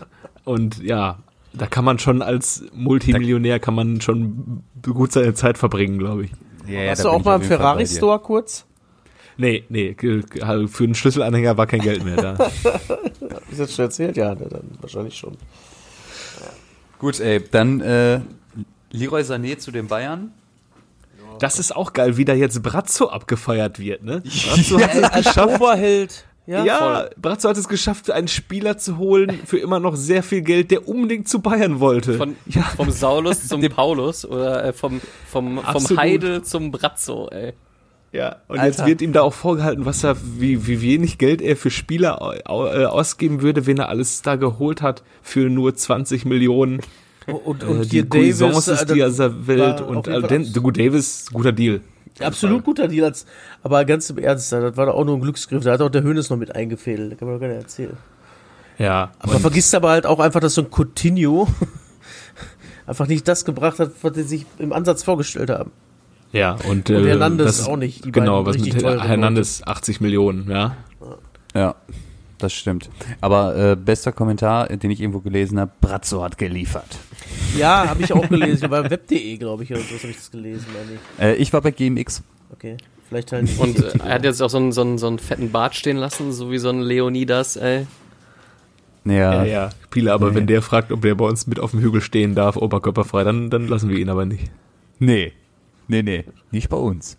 und ja, da kann man schon als Multimillionär kann man schon gut seine Zeit verbringen, glaube ich. Ja, Hast du auch mal im Ferrari-Store kurz? Nee, nee, für einen Schlüsselanhänger war kein Geld mehr da. [laughs] Ist jetzt schon erzählt? Ja, dann wahrscheinlich schon. Gut, ey, dann äh, Leroy Sané zu den Bayern. Das ist auch geil, wie da jetzt Brazzo abgefeiert wird, ne? [laughs] Brazzo hat es geschafft. Oberheld. Ja, ja Brazzo hat es geschafft, einen Spieler zu holen für immer noch sehr viel Geld, der unbedingt zu Bayern wollte. Von, ja. Vom Saulus zum Paulus oder äh, vom, vom, vom Heide zum Brazzo, ey. Ja, und Alter. jetzt wird ihm da auch vorgehalten, was er, wie, wie wenig Geld er für Spieler äh, ausgeben würde, wenn er alles da geholt hat für nur 20 Millionen. Und, und äh, die Davis, ist die dieser Welt und äh, den, gut, Davis, guter Deal. Absolut guter Deal, als, aber ganz im Ernst, das war doch auch nur ein Glücksgriff, da hat auch der Hönes noch mit eingefädelt, da kann man doch gar nicht erzählen. Ja. Aber man vergisst aber halt auch einfach, dass so ein Coutinho [laughs] einfach nicht das gebracht hat, was sie sich im Ansatz vorgestellt haben. Ja, und, und Hernandez das, auch nicht. genau, was mit Hernandez 80 Millionen, ja. Ja, das stimmt. Aber äh, bester Kommentar, den ich irgendwo gelesen habe, Brazzo hat geliefert. Ja, habe ich auch gelesen. Bei web.de, glaube ich, oder so habe ich das gelesen. Ich. Äh, ich war bei GMX. Okay. Vielleicht halt Und äh, er hat jetzt auch so einen, so, einen, so einen fetten Bart stehen lassen, so wie so ein Leonidas, ey. Ja, ja, ja. Pile, aber nee. wenn der fragt, ob der bei uns mit auf dem Hügel stehen darf, oberkörperfrei, dann, dann lassen wir ihn aber nicht. Nee. Nee, nee, nicht bei uns.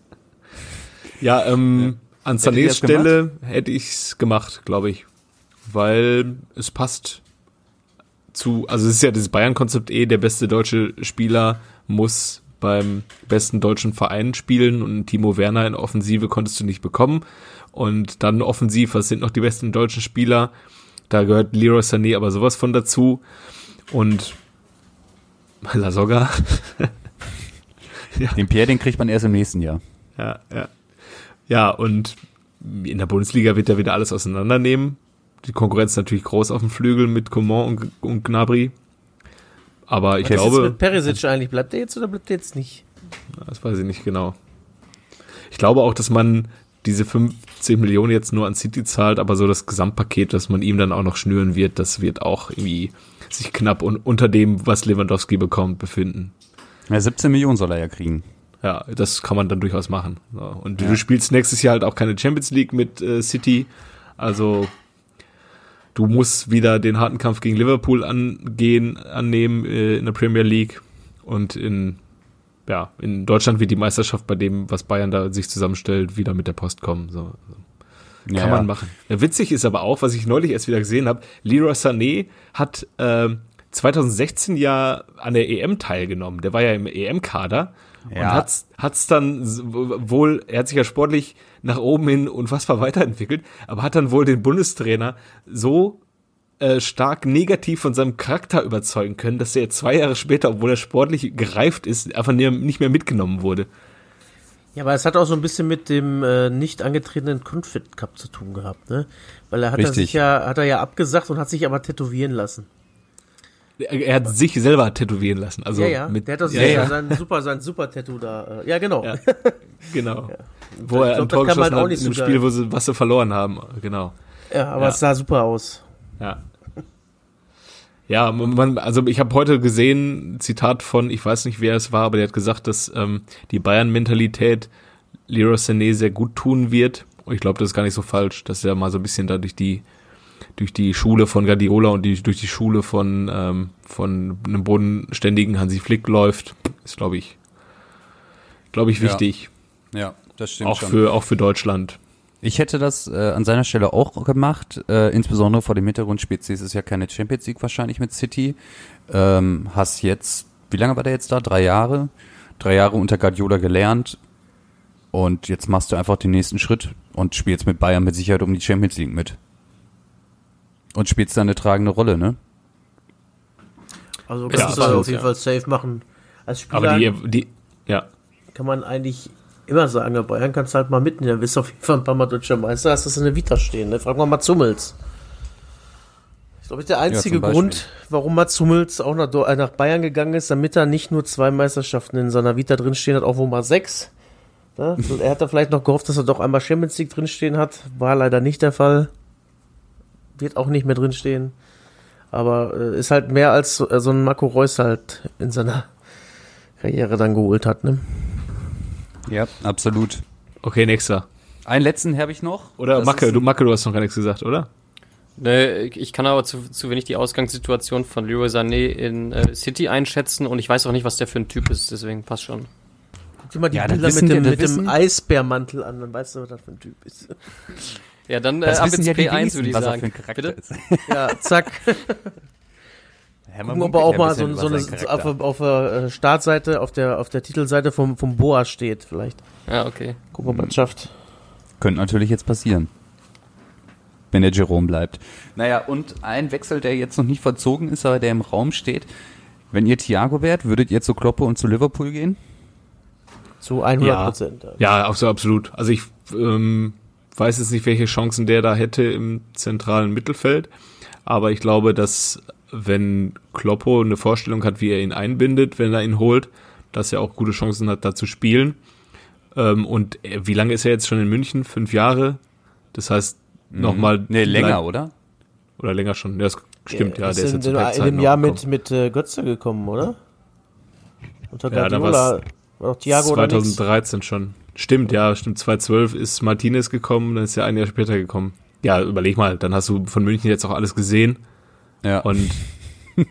Ja, ähm, ja. an Sanés Stelle hätte ich's gemacht, glaube ich. Weil es passt zu, also es ist ja das Bayern-Konzept eh, der beste deutsche Spieler muss beim besten deutschen Verein spielen und Timo Werner in Offensive konntest du nicht bekommen. Und dann offensiv, was sind noch die besten deutschen Spieler? Da gehört Leroy Sané aber sowas von dazu. Und La Soga [laughs] Ja. Den Pierre, den kriegt man erst im nächsten Jahr. Ja, ja. Ja, und in der Bundesliga wird er wieder alles auseinandernehmen. Die Konkurrenz ist natürlich groß auf dem Flügel mit Coman und, und Gnabry. Aber ich Was glaube. Ist mit Perisic eigentlich? Bleibt der jetzt oder bleibt der jetzt nicht? Das weiß ich nicht genau. Ich glaube auch, dass man diese 15 Millionen jetzt nur an City zahlt, aber so das Gesamtpaket, das man ihm dann auch noch schnüren wird, das wird auch irgendwie sich knapp un unter dem, was Lewandowski bekommt, befinden. Ja, 17 Millionen soll er ja kriegen. Ja, das kann man dann durchaus machen. Und ja. du spielst nächstes Jahr halt auch keine Champions League mit äh, City. Also du musst wieder den harten Kampf gegen Liverpool angehen, annehmen äh, in der Premier League. Und in, ja, in Deutschland wird die Meisterschaft bei dem, was Bayern da sich zusammenstellt, wieder mit der Post kommen. So. Kann ja, man machen. Ja, witzig ist aber auch, was ich neulich erst wieder gesehen habe, Leroy Sané hat äh, 2016 ja an der EM teilgenommen. Der war ja im EM-Kader ja. und hat's, hat's dann wohl, er hat sich ja sportlich nach oben hin unfassbar [laughs] weiterentwickelt, aber hat dann wohl den Bundestrainer so äh, stark negativ von seinem Charakter überzeugen können, dass er zwei Jahre später, obwohl er sportlich gereift ist, einfach nicht mehr mitgenommen wurde. Ja, aber es hat auch so ein bisschen mit dem äh, nicht angetretenen Confit Cup zu tun gehabt, ne? Weil er hat er sich ja, hat er ja abgesagt und hat sich aber tätowieren lassen. Er hat sich selber tätowieren lassen. Also ja, ja. Mit, der hat das ja, ja. sein super, sein super Tattoo da. Äh, ja, genau. Ja, [laughs] genau. Wo er glaub, ein Tor geschossen hat in einem Spiel, wo sie was sie verloren haben. Genau. Ja, aber es sah super aus. Ja. Ja, man, also ich habe heute gesehen, Zitat von, ich weiß nicht, wer es war, aber der hat gesagt, dass ähm, die Bayern-Mentalität Leroy Sané sehr gut tun wird. Und ich glaube, das ist gar nicht so falsch, dass er mal so ein bisschen da durch die durch die Schule von Guardiola und die, durch die Schule von, ähm, von einem bodenständigen Hansi Flick läuft, ist, glaube ich, glaube ich, wichtig. Ja, ja das stimmt auch schon. Für, auch für Deutschland. Ich hätte das äh, an seiner Stelle auch gemacht, äh, insbesondere vor dem Hintergrund spielt es ja keine Champions League wahrscheinlich mit City. Ähm, hast jetzt wie lange war der jetzt da? Drei Jahre? Drei Jahre unter Guardiola gelernt. Und jetzt machst du einfach den nächsten Schritt und spielst mit Bayern mit Sicherheit um die Champions League mit. Und spielst da eine tragende Rolle, ne? Also Ja, kannst du das absolut, auf jeden ja. Fall safe machen. Als Spieler Aber die, die, ja. kann man eigentlich immer sagen, bei Bayern kannst du halt mal mitnehmen. Dann bist du auf jeden Fall ein paar Mal deutscher Meister, hast das in der Vita stehen. Ne? Frag mal Mats Hummels. Ich glaube, der einzige Beispiel. Grund, warum Mats Hummels auch nach, äh, nach Bayern gegangen ist, damit er nicht nur zwei Meisterschaften in seiner Vita drinstehen hat, auch wo mal sechs. Ne? [laughs] Er hat da vielleicht noch gehofft, dass er doch einmal Champions League drinstehen hat. War leider nicht der Fall. Wird auch nicht mehr drinstehen. Aber äh, ist halt mehr als so, äh, so ein Marco Reus halt in seiner Karriere dann geholt hat. Ne? Ja, absolut. Okay, nächster. Einen letzten habe ich noch. Oder Das Macke, du Macke, du hast noch gar nichts gesagt, oder? Ne, ich kann aber zu, zu wenig die Ausgangssituation von Leroy Sané in äh, City einschätzen und ich weiß auch nicht, was der für ein Typ ist, deswegen passt schon. Guck dir mal die Ja, Bilder mit dem, mit dem Eisbärmantel an, dann weißt du, was das für ein Typ ist. Ja, dann äh, Das ab wissen ins ja die P1 wenigsten, würde ich was er sagen. für ein Charakter Bitte? ist. Ja, zack. [laughs] Ja, Gucken wir aber auch mal so, so eine, auf, auf der äh, Startseite, auf der, auf der Titelseite vom, vom Boa steht, vielleicht. Ja, okay. Gucken wir, ob man es schafft. Könnte natürlich jetzt passieren. Wenn der Jerome bleibt. Naja, und ein Wechsel, der jetzt noch nicht verzogen ist, aber der im Raum steht. Wenn ihr Thiago wärt, würdet ihr zu Kloppe und zu Liverpool gehen? Zu 100 Prozent. Ja, abso- absolut. Also ich ähm, weiß jetzt nicht, welche Chancen der da hätte im zentralen Mittelfeld, aber ich glaube, dass wenn Kloppo eine Vorstellung hat, wie er ihn einbindet, wenn er ihn holt, dass er auch gute Chancen hat, da zu spielen. Ähm, und er- wie lange ist er jetzt schon in München? Fünf Jahre? Das heißt, nochmal. Nee, länger, oder? Oder länger schon. Ja, das stimmt, ja. ist der ist in, jetzt in, in dem Jahr mit, mit äh, Götze gekommen, oder? Unter Ja, da Guardiola war doch Thiago oder nichts? 2013 schon. Stimmt, ja, stimmt. 2012 ist Martinez gekommen, dann ist er ein Jahr später gekommen. Ja, überleg mal, dann hast du von München jetzt auch alles gesehen Ja. und [laughs] ja,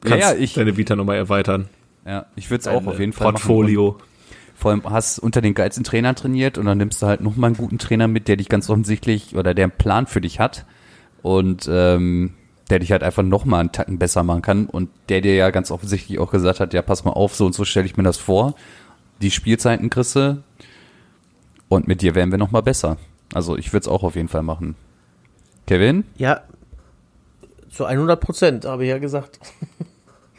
kannst ja, ich, deine Vita nochmal erweitern. ja, ich würde es auch auf jeden Fall machen. Portfolio. Vor allem hast unter den geilsten Trainern trainiert und dann nimmst du halt noch mal einen guten Trainer mit, der dich ganz offensichtlich oder der einen Plan für dich hat und ähm, der dich halt einfach noch mal einen Tacken besser machen kann und der dir ja ganz offensichtlich auch gesagt hat, ja pass mal auf, so und so stelle ich mir das vor. Die Spielzeiten kriegst du und mit dir werden wir noch mal besser. Also ich würde es auch auf jeden Fall machen. Kevin? Ja, zu 100 Prozent, habe ich ja gesagt.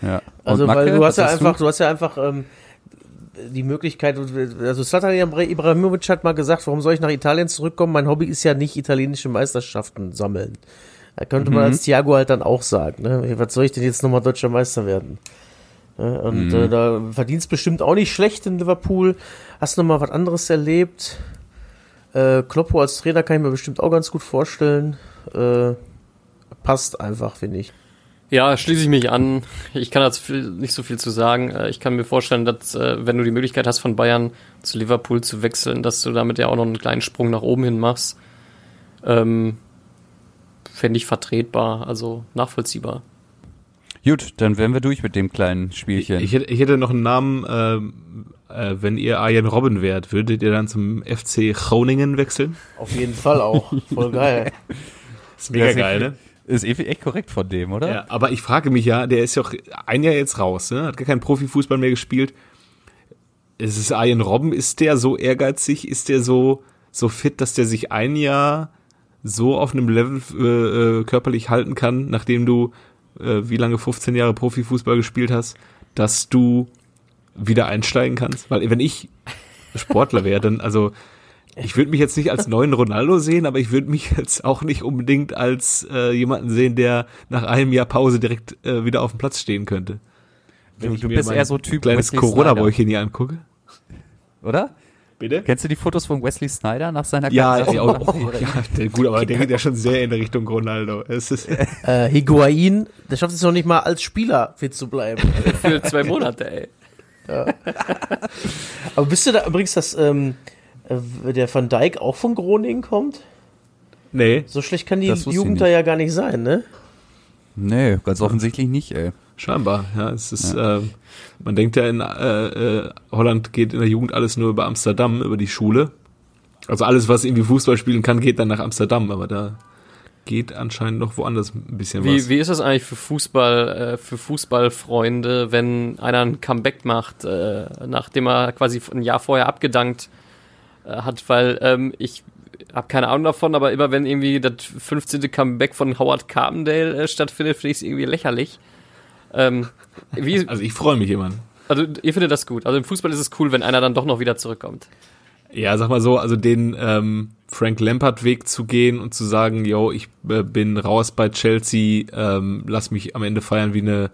Ja. Und [laughs] Also, Macke, weil du hast ja einfach, du? hast ja einfach ähm, die Möglichkeit, also Slatan Ibrahimovic hat mal gesagt, warum soll ich nach Italien zurückkommen? Mein Hobby ist ja nicht italienische Meisterschaften sammeln. Da könnte man Mhm. als Thiago halt dann auch sagen, ne? Was soll ich denn jetzt nochmal deutscher Meister werden? Ne? Und Mhm. äh, da verdienst bestimmt auch nicht schlecht in Liverpool. Hast noch mal was anderes erlebt? Äh, Kloppo als Trainer kann ich mir bestimmt auch ganz gut vorstellen. Äh, passt einfach, finde ich. Ja, schließe ich mich an. Ich kann dazu nicht so viel zu sagen. Äh, Ich kann mir vorstellen, dass äh, wenn du die Möglichkeit hast, von Bayern zu Liverpool zu wechseln, dass du damit ja auch noch einen kleinen Sprung nach oben hin machst. Ähm, Fände ich vertretbar, also nachvollziehbar. Gut, dann wären wir durch mit dem kleinen Spielchen. ich, hätte, ich hätte noch einen Namen, ähm, äh, wenn ihr Arjen Robben wärt, würdet ihr dann zum FC Groningen wechseln? Auf jeden Fall auch. Voll [laughs] geil. ist mega Ja, geil, ne? ist eh echt korrekt von dem, oder? Ja, aber ich frage mich ja, der ist ja auch ein Jahr jetzt raus, ne? hat gar keinen Profifußball mehr gespielt. Ist es Arjen Robben, ist der so ehrgeizig, ist der so, so fit, dass der sich ein Jahr so auf einem Level äh, äh, körperlich halten kann, nachdem du äh, wie lange 15 Jahre Profifußball gespielt hast, dass du wieder einsteigen kannst? Weil wenn ich Sportler wäre, dann, also ich würde mich jetzt nicht als neuen Ronaldo sehen, aber ich würde mich jetzt auch nicht unbedingt als äh, jemanden sehen, der nach einem Jahr Pause direkt äh, wieder auf dem Platz stehen könnte. Wenn Du- ich du mir bist mein eher so Typ kleines Corona-Bäuchchen hier angucke. Oder? Bitte? Kennst du die Fotos von Wesley Snyder nach seiner Ja, Karriere? ja, oh, oh, ja der, gut, aber der geht ja schon sehr in Richtung Ronaldo. Es ist, Äh, Higuain, der schafft es noch nicht mal als Spieler fit zu bleiben. [laughs] Für zwei Monate, ey. Aber bist du da übrigens, dass ähm, äh, der Van Dijk auch von Groningen kommt? nee, So schlecht kann die Jugend da ja gar nicht sein, ne? Nee, ganz offensichtlich nicht, ey. Scheinbar. Ja, es ist, äh, man denkt ja in äh, äh, Holland geht in der Jugend alles nur über Amsterdam, über die Schule. Also alles, was irgendwie Fußball spielen kann, geht dann nach Amsterdam, aber da geht anscheinend noch woanders ein bisschen wie, was. Wie ist das eigentlich für Fußball, äh, für Fußballfreunde, wenn einer ein Comeback macht, äh, nachdem er quasi ein Jahr vorher abgedankt äh, hat? Weil ähm, ich habe keine Ahnung davon, aber immer wenn irgendwie das 15. Comeback von Howard Carpendale äh, stattfindet, finde ich es irgendwie lächerlich. Ähm, wie, [laughs] also ich freue mich immer. Also ihr findet das gut. Also im Fußball ist es cool, wenn einer dann doch noch wieder zurückkommt. Ja, sag mal so, also den ähm, Frank Lampard-Weg zu gehen und zu sagen, yo, ich äh, bin raus bei Chelsea, ähm, lass mich am Ende feiern wie eine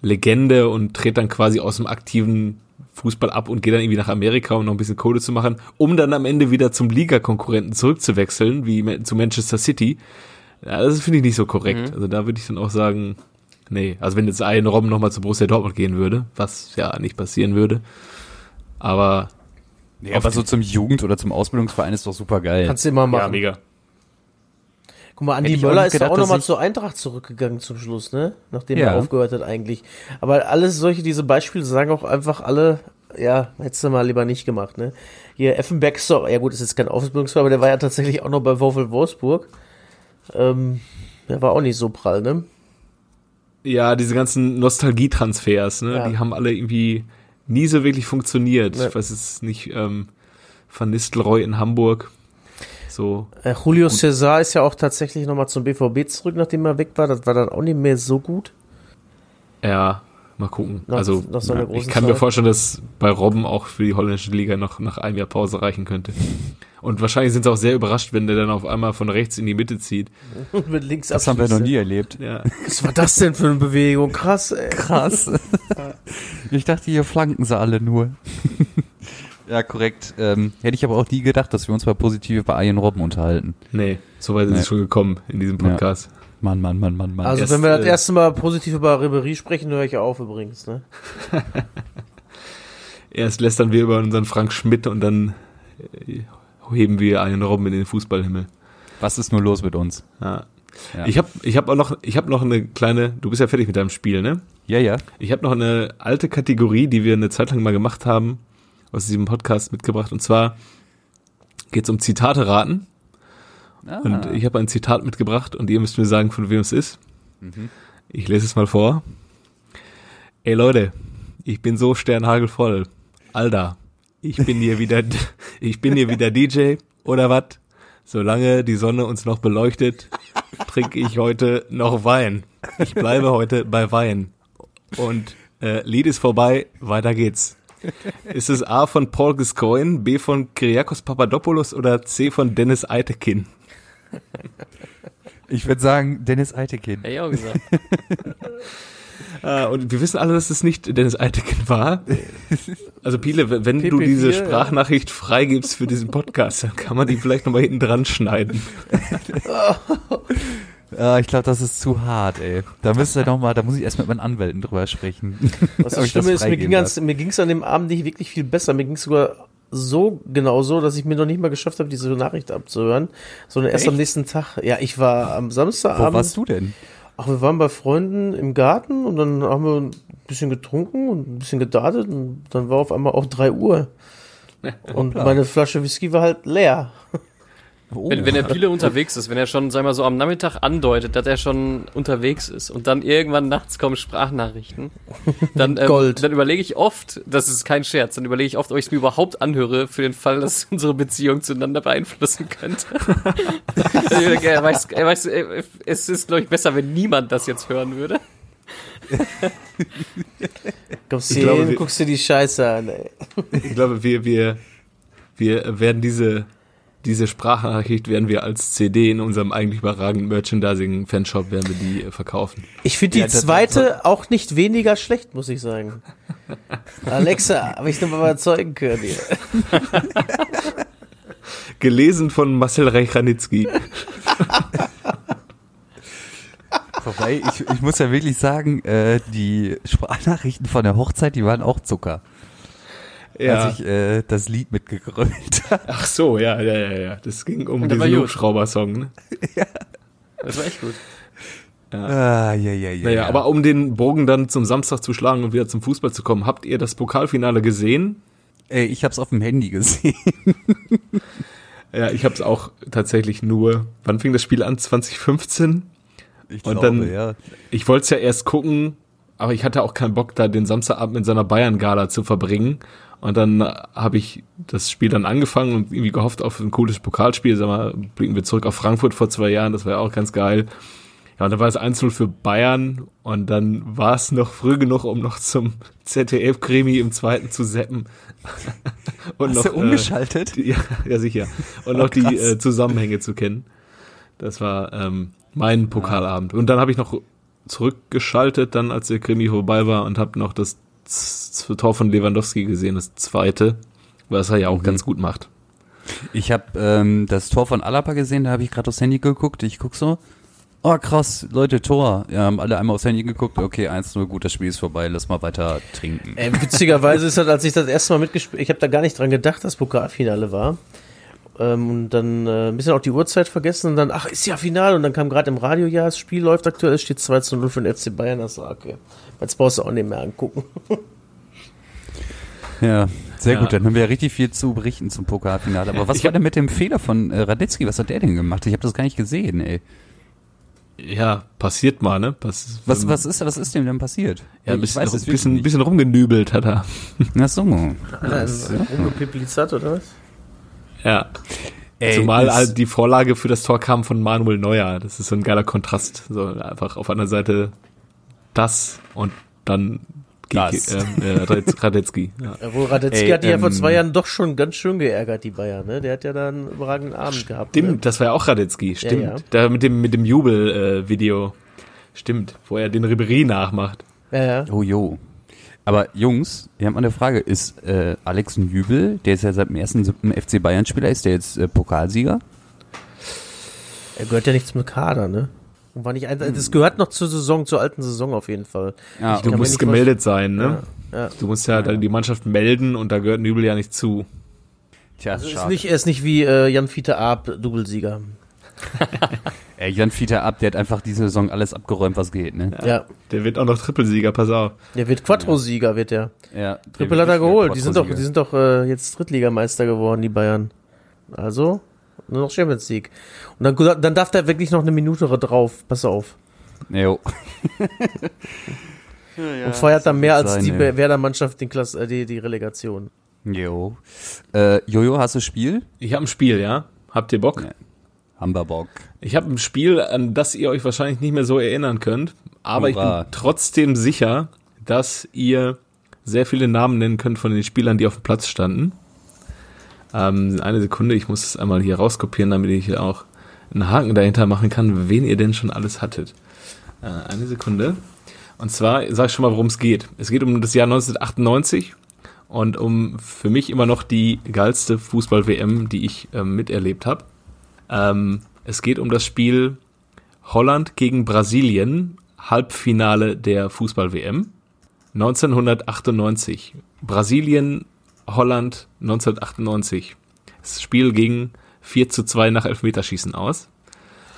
Legende und trete dann quasi aus dem aktiven Fußball ab und gehe dann irgendwie nach Amerika, um noch ein bisschen Kohle zu machen, um dann am Ende wieder zum Liga-Konkurrenten zurückzuwechseln, wie zu Manchester City. Ja, das finde ich nicht so korrekt. Mhm. Also da würde ich dann auch sagen, nee. Also wenn jetzt ein Robben nochmal zu Borussia Dortmund gehen würde, was ja nicht passieren würde. Aber Nee, aber so zum Jugend- oder zum Ausbildungsverein ist doch super geil. Kannst du immer machen. Ja, mega. Guck mal, Andi Möller ist gedacht, auch nochmal zur Eintracht zurückgegangen zum Schluss, ne? Nachdem ja. er aufgehört hat eigentlich. Aber alles solche, diese Beispiele sagen auch einfach alle, ja, hättest du mal lieber nicht gemacht, ne? Hier Effenberg, so, ja gut, ist jetzt kein Ausbildungsverein, aber der war ja tatsächlich auch noch bei VfL Wolfsburg. Ähm, der war auch nicht so prall, ne? Ja, diese ganzen Nostalgietransfers, ne? Ja. Die haben alle irgendwie nie so wirklich funktioniert. Nee. Ich weiß es nicht, ähm, Van Nistelrooy in Hamburg. So. Äh, Julio gut. Cesar ist ja auch tatsächlich nochmal zum BVB zurück, nachdem er weg war. Das war dann auch nicht mehr so gut. Ja, mal gucken. Nach, also nach so ich kann Zeit. mir vorstellen, dass bei Robben auch für die holländische Liga noch nach einem Jahr Pause reichen könnte. Und wahrscheinlich sind sie auch sehr überrascht, wenn der dann auf einmal von rechts in die Mitte zieht. Und [laughs] mit links Das haben wir noch nie erlebt. Ja. [laughs] Was war das denn für eine Bewegung? Krass, ey. Krass. [laughs] ich dachte, hier flanken sie alle nur. ja, korrekt. Ähm, hätte ich aber auch nie gedacht, dass wir uns mal positiv über Ian Robben unterhalten. Nee, so weit ist es schon gekommen in diesem Podcast. Ja. Mann, Mann, Mann, Mann, Mann. Also, Erst, wenn wir das äh, erste Mal positiv über Ribery sprechen, höre ich auf übrigens, ne? [laughs] Erst lästern wir über unseren Frank Schmidt und dann äh, heben wir einen Robben in den Fußballhimmel. Was ist nur los mit uns? Ja. ja. Ich habe ich hab auch noch, ich habe noch eine kleine, du bist ja fertig mit deinem Spiel, ne? Ja, ja. Ich habe noch eine alte Kategorie, die wir eine Zeit lang mal gemacht haben, aus diesem Podcast mitgebracht. Und zwar geht es um Zitate raten. Ah. Und ich habe ein Zitat mitgebracht und ihr müsst mir sagen, von wem es ist. Mhm. Ich lese es mal vor. Ey Leute, ich bin so sternhagelvoll. Alter, ich bin hier wieder, [laughs] ich bin hier wieder DJ oder was? Solange die Sonne uns noch beleuchtet, trinke ich heute noch Wein. Ich bleibe heute bei Wein. Und äh, Lied ist vorbei, weiter geht's. Ist es A von Paul Gascoigne, B von Kyriakos Papadopoulos oder C von Dennis Eitekin? [laughs] Ich würde sagen Dennis Eitekin. Hey, auch gesagt. Uh, [laughs] und wir wissen alle, dass es nicht Dennis Eitekin war. Also Piele, wenn PP4, du diese Sprachnachricht freigibst für diesen Podcast, dann kann man die vielleicht nochmal hinten dran schneiden. Uh, [laughs] ich glaube, das ist zu hart, ey. Da müsste noch mal, da muss ich erst mit meinen Anwälten drüber sprechen. Was das Schlimme ist, mir ging es an dem Abend nicht wirklich viel besser. Mir ging es sogar so genau so, dass ich mir noch nicht mal geschafft habe, diese Nachricht abzuhören, sondern erst Echt? am nächsten Tag. Ja, ich war am Samstagabend. Wo warst du denn? Ach, wir waren bei Freunden im Garten und dann haben wir ein bisschen getrunken und ein bisschen gedartet und dann war auf einmal auch drei Uhr. [laughs] Und meine Flasche Whisky war halt leer. Oh. Wenn, wenn der Pile unterwegs ist, wenn er schon, sag mal so, am Nachmittag andeutet, dass er schon unterwegs ist und dann irgendwann nachts kommen Sprachnachrichten, [laughs] dann, ähm, Gold. dann überlege ich oft, das ist kein Scherz, dann überlege ich oft, ob ich es mir überhaupt anhöre, für den Fall, dass [laughs] unsere Beziehung zueinander beeinflussen könnte. [laughs] er weiß, er weiß, es ist, glaube ich, besser, wenn niemand das jetzt hören würde. Kommst du hin, guckst dir die Scheiße an, ey. Ich glaube, wir, wir, wir werden diese diese Sprachnachricht werden wir als CD in unserem eigentlich überragenden Merchandising-Fanshop werden wir die äh, verkaufen. Ich finde die ja, zweite auch nicht weniger schlecht, muss ich sagen. [laughs] Alexa, habe ich noch mal überzeugen können hier. [laughs] Gelesen von Marcel Reichranitzky. [laughs] Wobei, ich, ich muss ja wirklich sagen, äh, die Sprachnachrichten von der Hochzeit, die waren auch Zucker ja. als ich äh, das Lied mitgegrölt [laughs] habe. Ach so, ja, ja, ja, ja. Das ging um diesen Hubschrauber-Song, ne? [laughs] ja. Das war echt gut. Ja. Ah, ja, ja, ja. Naja, ja. aber um den Bogen dann zum Samstag zu schlagen und wieder zum Fußball zu kommen, habt ihr das Pokalfinale gesehen? Ey, ich hab's auf dem Handy gesehen. [laughs] Ja, ich habe es auch tatsächlich nur. Wann fing das Spiel an? 2015? Ich Und glaube, dann- ja. Ich wollte es ja erst gucken, aber ich hatte auch keinen Bock, da den Samstagabend mit seiner Bayern-Gala zu verbringen. Und dann habe ich das Spiel dann angefangen und irgendwie gehofft auf ein cooles Pokalspiel. Sag mal, blicken wir zurück auf Frankfurt vor zwei Jahren, das war ja auch ganz geil. Ja, und dann war es 1-0 für Bayern und dann war es noch früh genug, um noch zum ZDF-Krimi im zweiten zu seppen. [laughs] und Hast du äh, umgeschaltet? die, ja, ja, sicher. Und noch die äh, Zusammenhänge zu kennen. Das war ähm, mein Pokalabend. Und dann habe ich noch zurückgeschaltet, dann als der Krimi vorbei war und habe noch das Tor von Lewandowski gesehen, das zweite, was er ja auch ganz gut macht. Ich habe ähm, das Tor von Alaba gesehen, da habe ich gerade aufs Handy geguckt. Ich guck so, oh krass, Leute, Tor. Ja, haben alle einmal aufs Handy geguckt. Okay, 1-0, gut, das Spiel ist vorbei, lass mal weiter trinken. Äh, witzigerweise ist das, als ich das erste Mal mitgespielt, ich habe da gar nicht dran gedacht, dass Pokalfinale war. Ähm, und dann äh, ein bisschen auch die Uhrzeit vergessen und dann, ach, ist ja Finale. Und dann kam gerade im Radio, ja, das Spiel läuft aktuell, es steht 2 zu 0 für den FC Bayern. Das war okay. Jetzt brauchst du auch nicht mehr angucken. [laughs] Ja, sehr Ja. gut, dann haben wir ja richtig viel zu berichten zum Pokalfinale. Aber was [laughs] Ich war denn mit dem Fehler von äh, Radetzky? Was hat der denn gemacht? Ich habe das gar nicht gesehen, ey. Ja, passiert mal, ne? Pass, Was, was, ist, was ist dem denn passiert? Ja, ein ich bisschen, weiß ein es bisschen, bisschen rumgenübelt hat er. Na so. Umgepiplizert, oder was? Ja. Ey, Zumal halt die Vorlage für das Tor kam von Manuel Neuer. Das ist so ein geiler Kontrast. So einfach auf einer Seite das und dann Das. Ähm, äh, Radetz- [laughs] Radetzky. Ja. Obwohl Radetzky Ey, hat die ja vor ähm, zwei Jahren doch schon ganz schön geärgert, die Bayern, ne? Der hat ja da einen überragenden Abend gehabt. Ne? Stimmt, das war ja auch Radetzky, stimmt. ja. Da mit dem, mit dem Jubel-Video. Stimmt, wo er den Ribéry nachmacht. Ja, ja. Oh jo. Aber Jungs, wir haben mal eine Frage. Ist äh, Alex Nübel, der ist ja seit dem ersten siebten FC Bayern Spieler, ist der jetzt äh, Pokalsieger? Er gehört ja nicht zum Kader, ne? Und war nicht ein, das gehört noch zur Saison, zur alten Saison auf jeden Fall. Ja, Du musst gemeldet sein, ne? Ja, ja. Du musst ja, dann die Mannschaft melden und da gehört Nübel ja nicht zu. Tja, Also ist nicht, er ist nicht wie äh, Jan-Fiete Arp, Doublesieger. [laughs] Ey, Jan Fieter ab, der hat einfach diese Saison alles abgeräumt, was geht, ne? Ja. Der wird auch noch Trippelsieger, pass auf. Der wird Quattro-Sieger, wird der. Ja. Triple hat er geholt. Die sind doch, die sind doch äh, jetzt Drittligameister geworden, die Bayern. Also, nur noch Champions League. Und dann, dann darf der wirklich noch eine Minute drauf. Pass auf. Jo. [laughs] und feiert dann mehr als sein, die ey. Werder-Mannschaft den Klass, äh, die, die Relegation. Jo. Äh, Jojo, hast du Spiel? Ich habe ein Spiel, ja? Habt ihr Bock? Ja. Hamburg. Ich habe ein Spiel, an das ihr euch wahrscheinlich nicht mehr so erinnern könnt, aber ich Hurra. bin trotzdem sicher, dass ihr sehr viele Namen nennen könnt von den Spielern, die auf dem Platz standen. Ähm, eine Sekunde, ich muss es einmal hier rauskopieren, damit ich auch einen Haken dahinter machen kann, wen ihr denn schon alles hattet. Äh, eine Sekunde. Und zwar sage ich schon mal, worum es geht. Es geht um das Jahr 1998 und um für mich immer noch die geilste Fußball-WM, die ich ähm, miterlebt habe. Ähm, es geht um das Spiel Holland gegen Brasilien, Halbfinale der Fußball-WM. 1998. Brasilien, Holland 1998. Das Spiel ging 4 zu 2 nach Elfmeterschießen aus.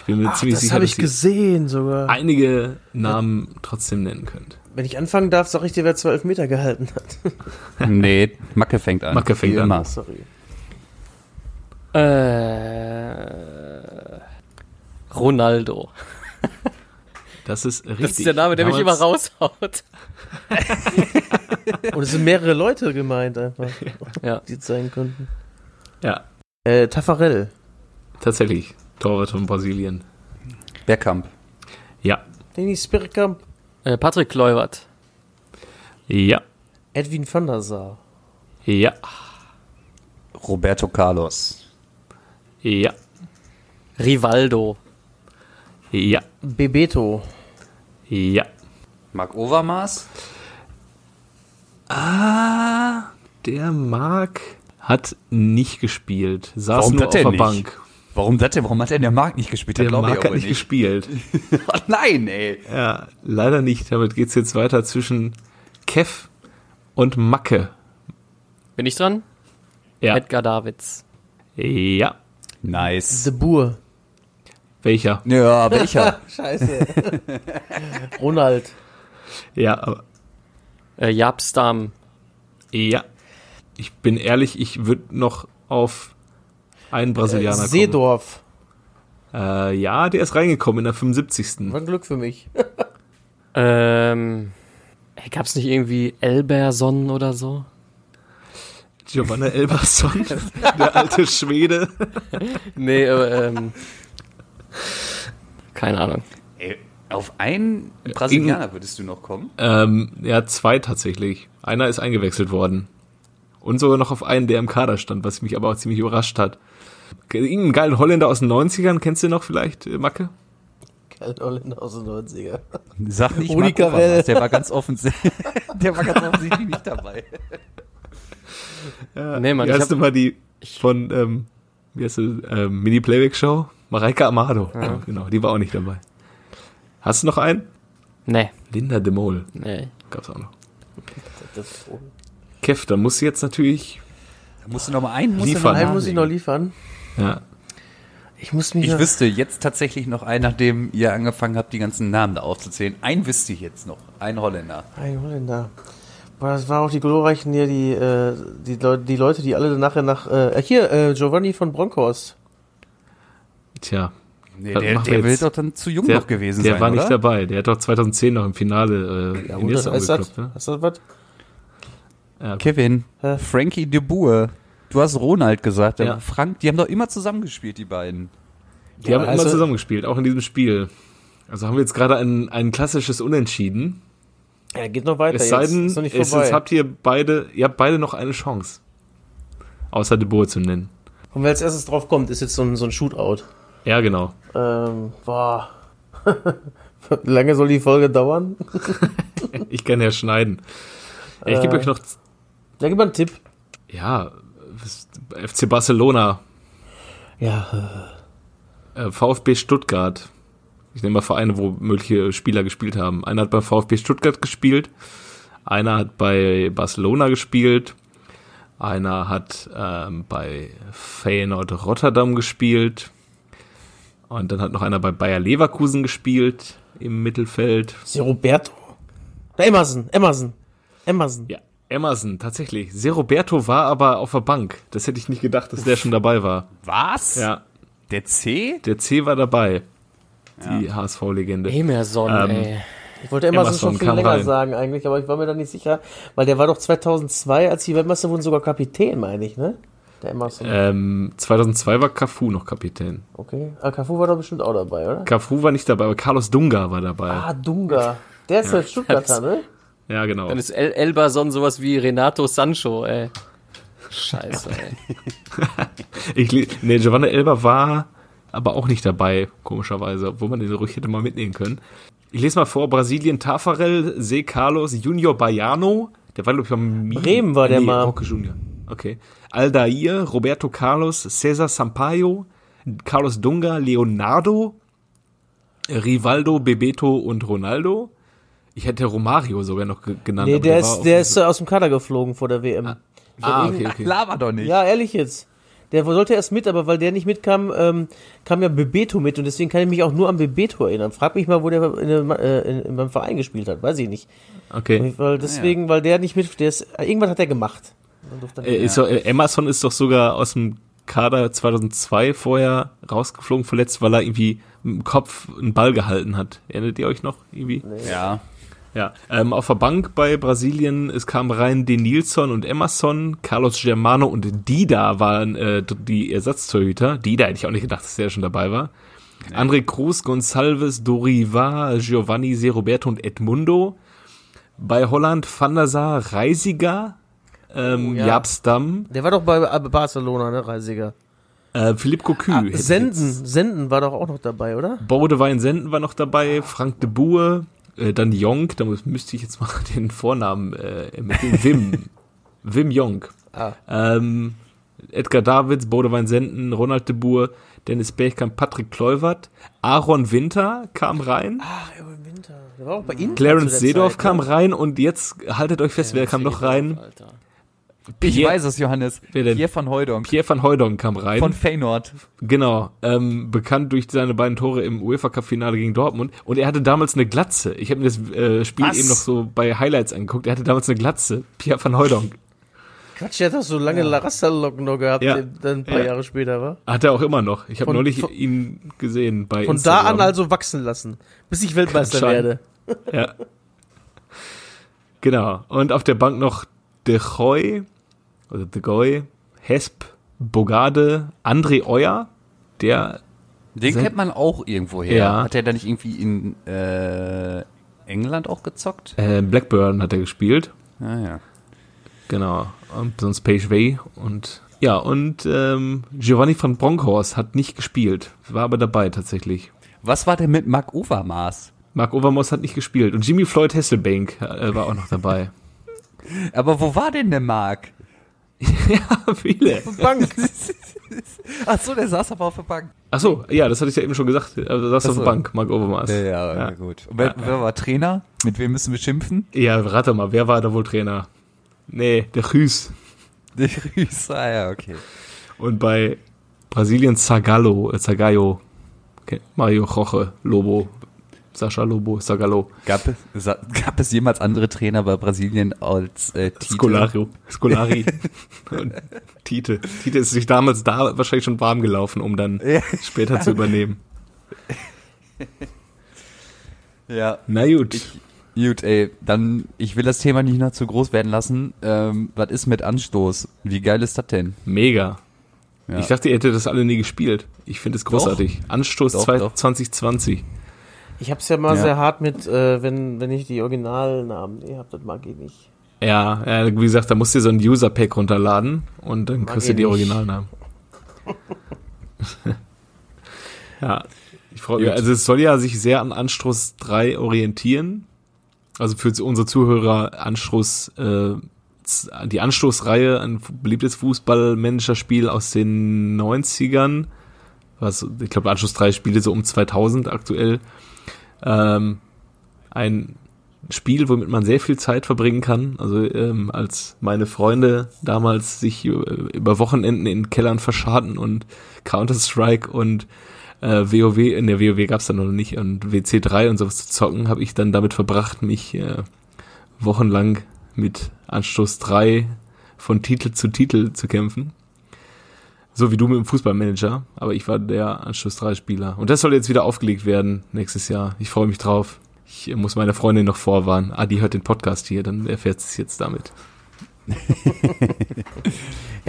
Ich bin mir Ach, ziemlich das sicher, habe dass ich ihr gesehen sogar. einige Namen trotzdem nennen könnt. Wenn ich anfangen darf, sag ich dir, wer zwölf Meter gehalten hat. [laughs] nee, Macke fängt an. Macke fängt Wie an. immer. Sorry. Äh, Ronaldo. Das ist richtig. Das ist der Name, der mich immer Damals- raushaut. Und es sind mehrere Leute gemeint einfach, Ja. die es sein könnten. Ja, Äh, Tafarel. tatsächlich. Torwart von Brasilien. Bergkamp. Ja. Dennis Birkamp. Äh, Patrick Kluivert. Ja. Edwin van der Sar. Ja. Roberto Carlos. Ja. Rivaldo. Ja. Bebeto. Ja. Marc Overmars. Ah, der Marc hat nicht gespielt. Saß Warum nur auf denn der nicht? Bank. Warum das denn? Warum hat denn der Marc nicht gespielt? Der Marc hat nicht gespielt. [laughs] Oh nein, ey. Ja, leider nicht. Damit geht's jetzt weiter zwischen Kev und Macke. Bin ich dran? Ja. Edgar Davids. Ja. Nice. De Boer. Welcher? Ja, welcher? [laughs] Scheiße. [laughs] Ronald. Ja, aber Äh, Jaap Stam. ja. Ich bin ehrlich, ich würde noch auf Ein Brasilianer. Äh, Seedorf. Äh, ja, der ist reingekommen in der 75. War ein Glück für mich. [laughs] Ähm, Gab es nicht irgendwie Elberson oder so? Giovanna Elberson, der alte Schwede. Nee, äh, ähm, [laughs] keine Ahnung. Ey, auf einen Brasilianer würdest du noch kommen? Ähm, ja, zwei tatsächlich. Einer ist eingewechselt worden. Und sogar noch auf einen, der im Kader stand, was mich aber auch ziemlich überrascht hat. Irgendeinen geilen Holländer aus den 90ern, kennst du noch vielleicht, äh, Macke? Kein Holländer aus den 90er. Sag nicht Rudi Carell. Der war ganz offensichtlich, [laughs] der war ganz [laughs] offensichtlich nicht dabei. Ja, Nee, Mann, hab- du mal die von, ähm, wie heißt du, ähm, Mini-Playback-Show? Mareike Amado. Ja. Genau, die war auch nicht dabei. Hast du noch einen? Nee, Linda de Mol nee. gab's auch noch. Das. Kev, da musst du jetzt natürlich, Da musst du noch mal einen musst Liefern. Du noch Einen muss ich noch liefern. ja, Ich muss mich Ich wüsste jetzt tatsächlich noch einen, nachdem ihr angefangen habt, die ganzen Namen da aufzuzählen. Einen wüsste ich jetzt noch. Ein Holländer. Ein Holländer. Boah, das waren auch die glorreichen hier, die, äh, die, Leu die Leute, die alle nachher nach. Äh, hier, äh, Giovanni von Bronckhorst. Tja. Nee, der, der will jetzt? doch dann zu jung Der, noch gewesen der sein, war nicht oder? dabei. Der hat doch 2010 noch im Finale äh, Ja, in ist das, umgekloppt, ne? ist das was? Ja, Kevin, Hä? Frankie de Boer. Du hast Ronald gesagt, Ja. Frank, die haben doch immer zusammengespielt, die beiden. Die Ja, haben also- immer zusammengespielt, auch in diesem Spiel. Also haben wir jetzt gerade ein, ein klassisches Unentschieden. Ja, geht noch weiter Es sei denn, Ist noch nicht es ist, habt ihr beide, ihr habt beide noch eine Chance. Außer De Boer zu nennen. Und wer als erstes drauf kommt, ist jetzt so ein, so ein Shootout. Ja, genau. Ähm, boah. [laughs] Lange soll die Folge dauern? [laughs] Ich kann ja schneiden. Ich gebe Äh. euch noch, Ja, gib mal einen Tipp. ja, FC Barcelona, Ja, äh, VfB Stuttgart. Ich nehme mal Vereine, wo mögliche Spieler gespielt haben. Einer hat bei VfB Stuttgart gespielt, einer hat bei Barcelona gespielt, einer hat ähm, bei Feyenoord Rotterdam gespielt und dann hat noch einer bei Bayer Leverkusen gespielt im Mittelfeld. hier Roberto? Da Emerson, Emerson, Emerson. Ja, Emerson, tatsächlich. Se Roberto war aber auf der Bank. Das hätte ich nicht gedacht, dass der schon dabei war. Was? Ja, Der C? der C war dabei. Die HSV-Legende. Emerson, Ähm, ey. Ich wollte Emerson, Emerson schon viel länger rein. sagen eigentlich, aber ich war mir da nicht sicher, weil der war doch 2002, als die Weltmeister wurden, sogar Kapitän, meine ich, ne? Der Emerson. Ähm, 2002 war Cafu noch Kapitän. Okay. Ah, Cafu war doch bestimmt auch dabei, oder? Cafu war nicht dabei, aber Carlos Dunga war dabei. Ah, Dunga. Der ist halt Stuttgarter, ne? Ja, genau. Dann ist El Elberson sowas wie Renato Sancho, ey. Scheiße, ey. [laughs] Ich, nee, Giovanna Elber war aber auch nicht dabei, komischerweise, obwohl man den ruhig hätte mal mitnehmen können. Ich lese mal vor, Brasilien, Tafarel, Se Carlos, Junior Baiano, der war, glaube ich, beim Bremen war der nee, mal. Junior. Okay. Aldair, Roberto Carlos, Cesar Sampaio, Carlos Dunga, Leonardo, Rivaldo, Bebeto und Ronaldo. Ich hätte Romario sogar noch ge- genannt. Nee, aber der war ist, der ist aus dem Kader geflogen vor der WM. Ah, okay, okay. Laber doch nicht. Ja, ehrlich jetzt. Der sollte erst mit, aber weil der nicht mitkam, ähm, kam ja Bebeto mit und deswegen kann ich mich auch nur an Bebeto erinnern. Frag mich mal, wo der in, dem, äh, in, in beim Verein gespielt hat, weiß ich nicht. Okay. Weil deswegen, weil der nicht mit, der ist, irgendwas hat er gemacht. Äh, ist doch, äh, Emerson ist doch sogar aus dem Kader 2002 vorher rausgeflogen, verletzt, weil er irgendwie im Kopf einen Ball gehalten hat. Erinnert ihr euch noch irgendwie? Ja. Ja. Ähm, auf der Bank bei Brasilien, es kam rein Denilson und Emerson, Carlos Germano und Dida waren äh, die Ersatztorhüter. Dida hätte ich auch nicht gedacht, dass der schon dabei war. André Cruz, Gonçalves, Doriva, Giovanni, Se Roberto und Edmundo. Bei Holland Van der Sar, Reisiger, ähm, Oh, ja. Jaap Stam, Der war doch bei äh, Barcelona, ne, Reisiger. Äh, Philipp Cocu. Ah, Senden. Senden war doch auch noch dabei, oder? Bodewein Senden war noch dabei, Frank de Boer, äh, dann Jonk, da muss- müsste ich jetzt mal [laughs] den Vornamen äh, ermitteln. Wim. [laughs] Wim Jonk. Ah. Ähm, Edgar Davids, Bodewein Senden, Ronald de Boer, Dennis Bergkamp, Patrick Kleuvert, Aaron Winter kam rein, Ach, Erwin Winter. Der war auch bei Inter Clarence Seedorf kam ne? rein und jetzt haltet euch fest, wer kam noch rein? Alter. Ich Pierre- weiß es, Johannes. Wer denn? Pierre van Hooydonk. Pierre van Hooydonk kam rein. Von Feyenoord. Genau, ähm, bekannt durch seine beiden Tore im UEFA Cup Finale gegen Dortmund. Und er hatte damals eine Glatze. Ich habe mir das äh, Spiel Was? eben noch so bei Highlights angeguckt. Er hatte damals eine Glatze. Pierre van Hooydonk. Quatsch, der hat doch so lange ja. Rasterlocken noch gehabt, ja. dann ein paar ja. Jahre später, war. Hat er auch immer noch. Ich habe neulich von, ihn gesehen bei Von Instagram. da an also wachsen lassen, bis ich Weltmeister werde. Ja. Genau. Und auf der Bank noch De Goy, oder De Goy, Hesp, Bogade, André Euer, der. Den kennt man auch irgendwoher. Ja. Hat er da nicht irgendwie in äh, England auch gezockt? Äh, Blackburn hat er gespielt. Ah ja. Genau. Und sonst Page Way und ja, und ähm, Giovanni von Bronckhorst hat nicht gespielt, war aber dabei tatsächlich. Was war denn mit Mark Overmars? Mark Overmars hat nicht gespielt und Jimmy Floyd Hasselbank äh, war auch noch dabei. [laughs] aber wo war denn der Mark? [laughs] ja, viele. Auf der Bank. [laughs] Ach so, der saß aber auf der Bank. Ach so, ja, das hatte ich ja eben schon gesagt. Er saß auf der Bank, Mark Overmars. Ja, ja, ja. gut. Und wer, wer, war Trainer? Mit wem müssen wir schimpfen? Ja, rate mal, wer war da wohl Trainer? Nee, der Rüß. Der Rüß, ah ja, okay. Und bei Brasilien Zagallo, äh, Zagayo, okay. Mario Roche, Lobo, Sascha Lobo, Sagalo. Gab es, gab es jemals andere Trainer bei Brasilien als äh, Tite? Scolario, Scolari [laughs] und Tite. Tite ist sich damals da wahrscheinlich schon warm gelaufen, um dann ja. später zu übernehmen. [laughs] ja. Na gut. Ich, gut, ey, dann, ich will das Thema nicht noch zu groß werden lassen. Ähm, was ist mit Anstoß? Wie geil ist das denn? Mega. Ja. Ich dachte, ihr hättet das alle nie gespielt. Ich finde es großartig. Doch. Anstoß doch, 2020. Doch. Ich hab's ja mal ja. sehr hart mit, äh, wenn, wenn ich die Originalnamen nee, hab, das mag ich nicht. Ja, ja, wie gesagt, da musst du so ein User-Pack runterladen und dann mag kriegst du die Originalnamen. [laughs] ja, ich freue mich. Also es soll ja sich sehr an Anstoß 3 orientieren. Also für unsere Zuhörer Anstoß, äh, die Anstoßreihe, ein beliebtes Fußballmanagerspiel aus den 90ern. Was, ich glaube, Anstoß 3 spiele so um 2000 aktuell. Ähm, ein Spiel, womit man sehr viel Zeit verbringen kann. Also ähm, als meine Freunde damals sich über Wochenenden in Kellern verscharten und Counter-Strike und äh, WoW, in der WoW gab's dann noch nicht, und WC3 und sowas zu zocken, habe ich dann damit verbracht, mich äh, wochenlang mit Anstoß 3 von Titel zu Titel zu kämpfen. So wie du mit dem Fußballmanager, aber ich war der Anschluss 3 Spieler. Und das soll jetzt wieder aufgelegt werden nächstes Jahr. Ich freue mich drauf. Ich muss meine Freundin noch vorwarnen. Ah, die hört den Podcast hier, dann erfährt sie es jetzt damit. [laughs] du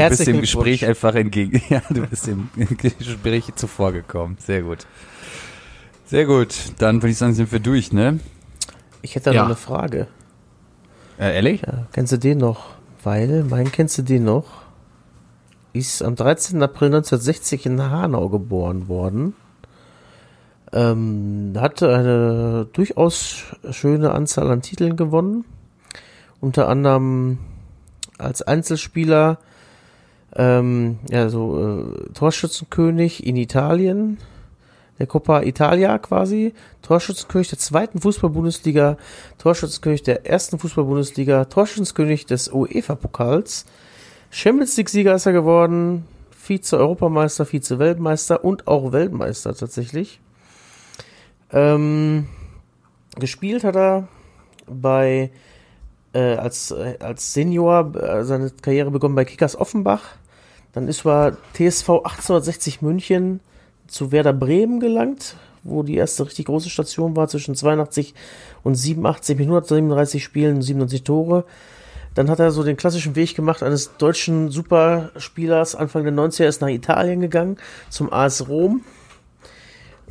bist dem Gespräch einfach entgegen. [laughs] Ja, du bist dem [laughs] Gespräch zuvor gekommen. Sehr gut. Sehr gut. Dann würde ich sagen, sind wir durch, ne? Ich hätte da ja. noch eine Frage. Äh, ehrlich? Ja, kennst du den noch? Weil, mein kennst du den noch? Ist am 13. April 1960 in Hanau geboren worden. Ähm, hatte eine durchaus schöne Anzahl an Titeln gewonnen. Unter anderem als Einzelspieler, ähm, ja, so äh, Torschützenkönig in Italien, der Coppa Italia quasi, Torschützenkönig der zweiten Fußball-Bundesliga, Torschützenkönig der ersten Fußball-Bundesliga, Torschützenkönig des UEFA-Pokals, Champions League-Sieger ist er geworden, Vize-Europameister, Vize-Weltmeister und auch Weltmeister tatsächlich. Ähm, gespielt hat er bei äh, als, äh, als Senior äh, seine Karriere begonnen bei Kickers Offenbach. Dann ist er TSV 1860 München zu Werder Bremen gelangt, wo die erste richtig große Station war zwischen 82 und 87 mit 137 Spielen und 97 Tore. Dann hat er so den klassischen Weg gemacht eines deutschen Superspielers. Anfang der 90er ist nach Italien gegangen, zum AS Rom.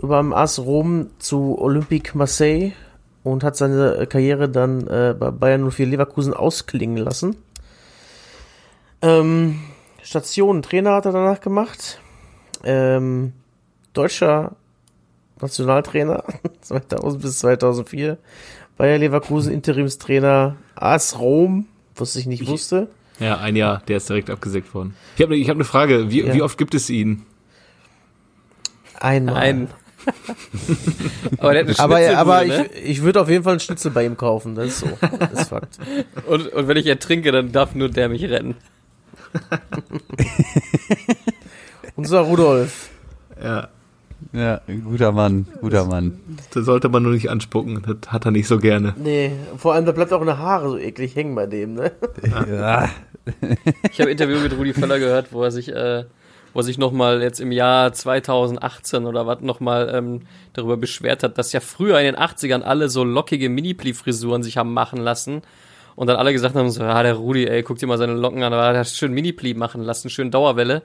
Über dem AS Rom zu Olympique Marseille und hat seine Karriere dann äh, bei Bayern 04 Leverkusen ausklingen lassen. Ähm, Station Trainer hat er danach gemacht. Ähm, deutscher Nationaltrainer [laughs] 2000 bis 2004. Bayer Leverkusen Interimstrainer AS Rom was ich nicht ich, wusste. Ja, ein Jahr, der ist direkt abgesägt worden. Ich habe ich hab eine Frage, wie, ja. wie oft gibt es ihn? Einmal. Ein. [laughs] aber der hat eine aber, aber ne? ich, ich würde auf jeden Fall einen Schnitzel bei ihm kaufen, das ist so. Das ist Fakt. [laughs] Und, und wenn ich ertrinke, dann darf nur der mich retten. Unser Rudolf. Ja. Ja, guter Mann, guter Mann. Da sollte man nur nicht anspucken, das hat er nicht so gerne. Nee, vor allem da bleibt auch eine Haare so eklig hängen bei dem, ne? Ja, [laughs] ich habe ein Interview mit Rudi Völler gehört, wo er sich, äh, wo er sich nochmal jetzt im Jahr 2018 oder was nochmal ähm, darüber beschwert hat, dass ja früher in den 80ern alle so lockige Mini-Pli-Frisuren sich haben machen lassen. Und dann alle gesagt haben so, ja, der Rudi, ey, guck dir mal seine Locken an, aber er hat schön Mini-Pli machen lassen, schön Dauerwelle.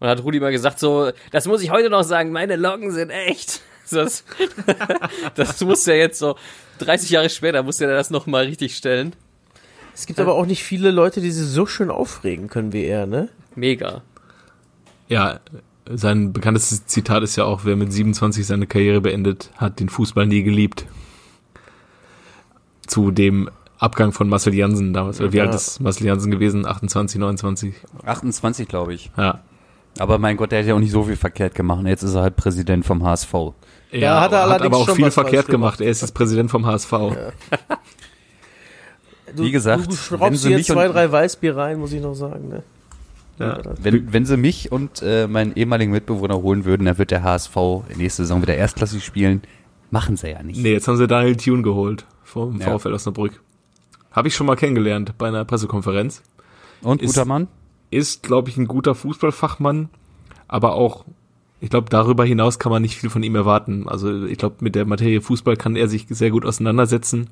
Und hat Rudi mal gesagt so, das muss ich heute noch sagen, meine Locken sind echt. [laughs] Das, das muss ja jetzt so 30 Jahre später, muss er das nochmal richtig stellen. Es gibt aber auch nicht viele Leute, die sich so schön aufregen können wie er, ne? Mega. Ja, sein bekanntestes Zitat ist ja auch, wer mit 27 seine Karriere beendet, hat den Fußball nie geliebt. Zu dem Abgang von Marcel Jansen damals. Wie Ja. alt ist Marcel Jansen gewesen? 28, 29? 28, glaube ich. Ja. Aber mein Gott, der hat ja auch nicht so viel verkehrt gemacht. Jetzt ist er halt Präsident vom HSV. Ja, hat er allerdings aber auch schon viel verkehrt gemacht. gemacht. Er ist jetzt Präsident vom HSV. [laughs] Du, Wie gesagt, du wenn schraubst sie hier mich zwei, drei Weißbier rein, muss ich noch sagen, ne? Ja. Wenn, wenn sie mich und äh, meinen ehemaligen Mitbewohner holen würden, dann wird der HSV nächste Saison wieder erstklassig spielen. Machen sie ja nicht. Nee, jetzt haben sie Daniel Thune geholt vom Ja. VfL Osnabrück. Habe ich schon mal kennengelernt bei einer Pressekonferenz. Und Ist- guter Mann? Ist, glaube ich, ein guter Fußballfachmann, aber auch, ich glaube, darüber hinaus kann man nicht viel von ihm erwarten. Also ich glaube, mit der Materie Fußball kann er sich sehr gut auseinandersetzen.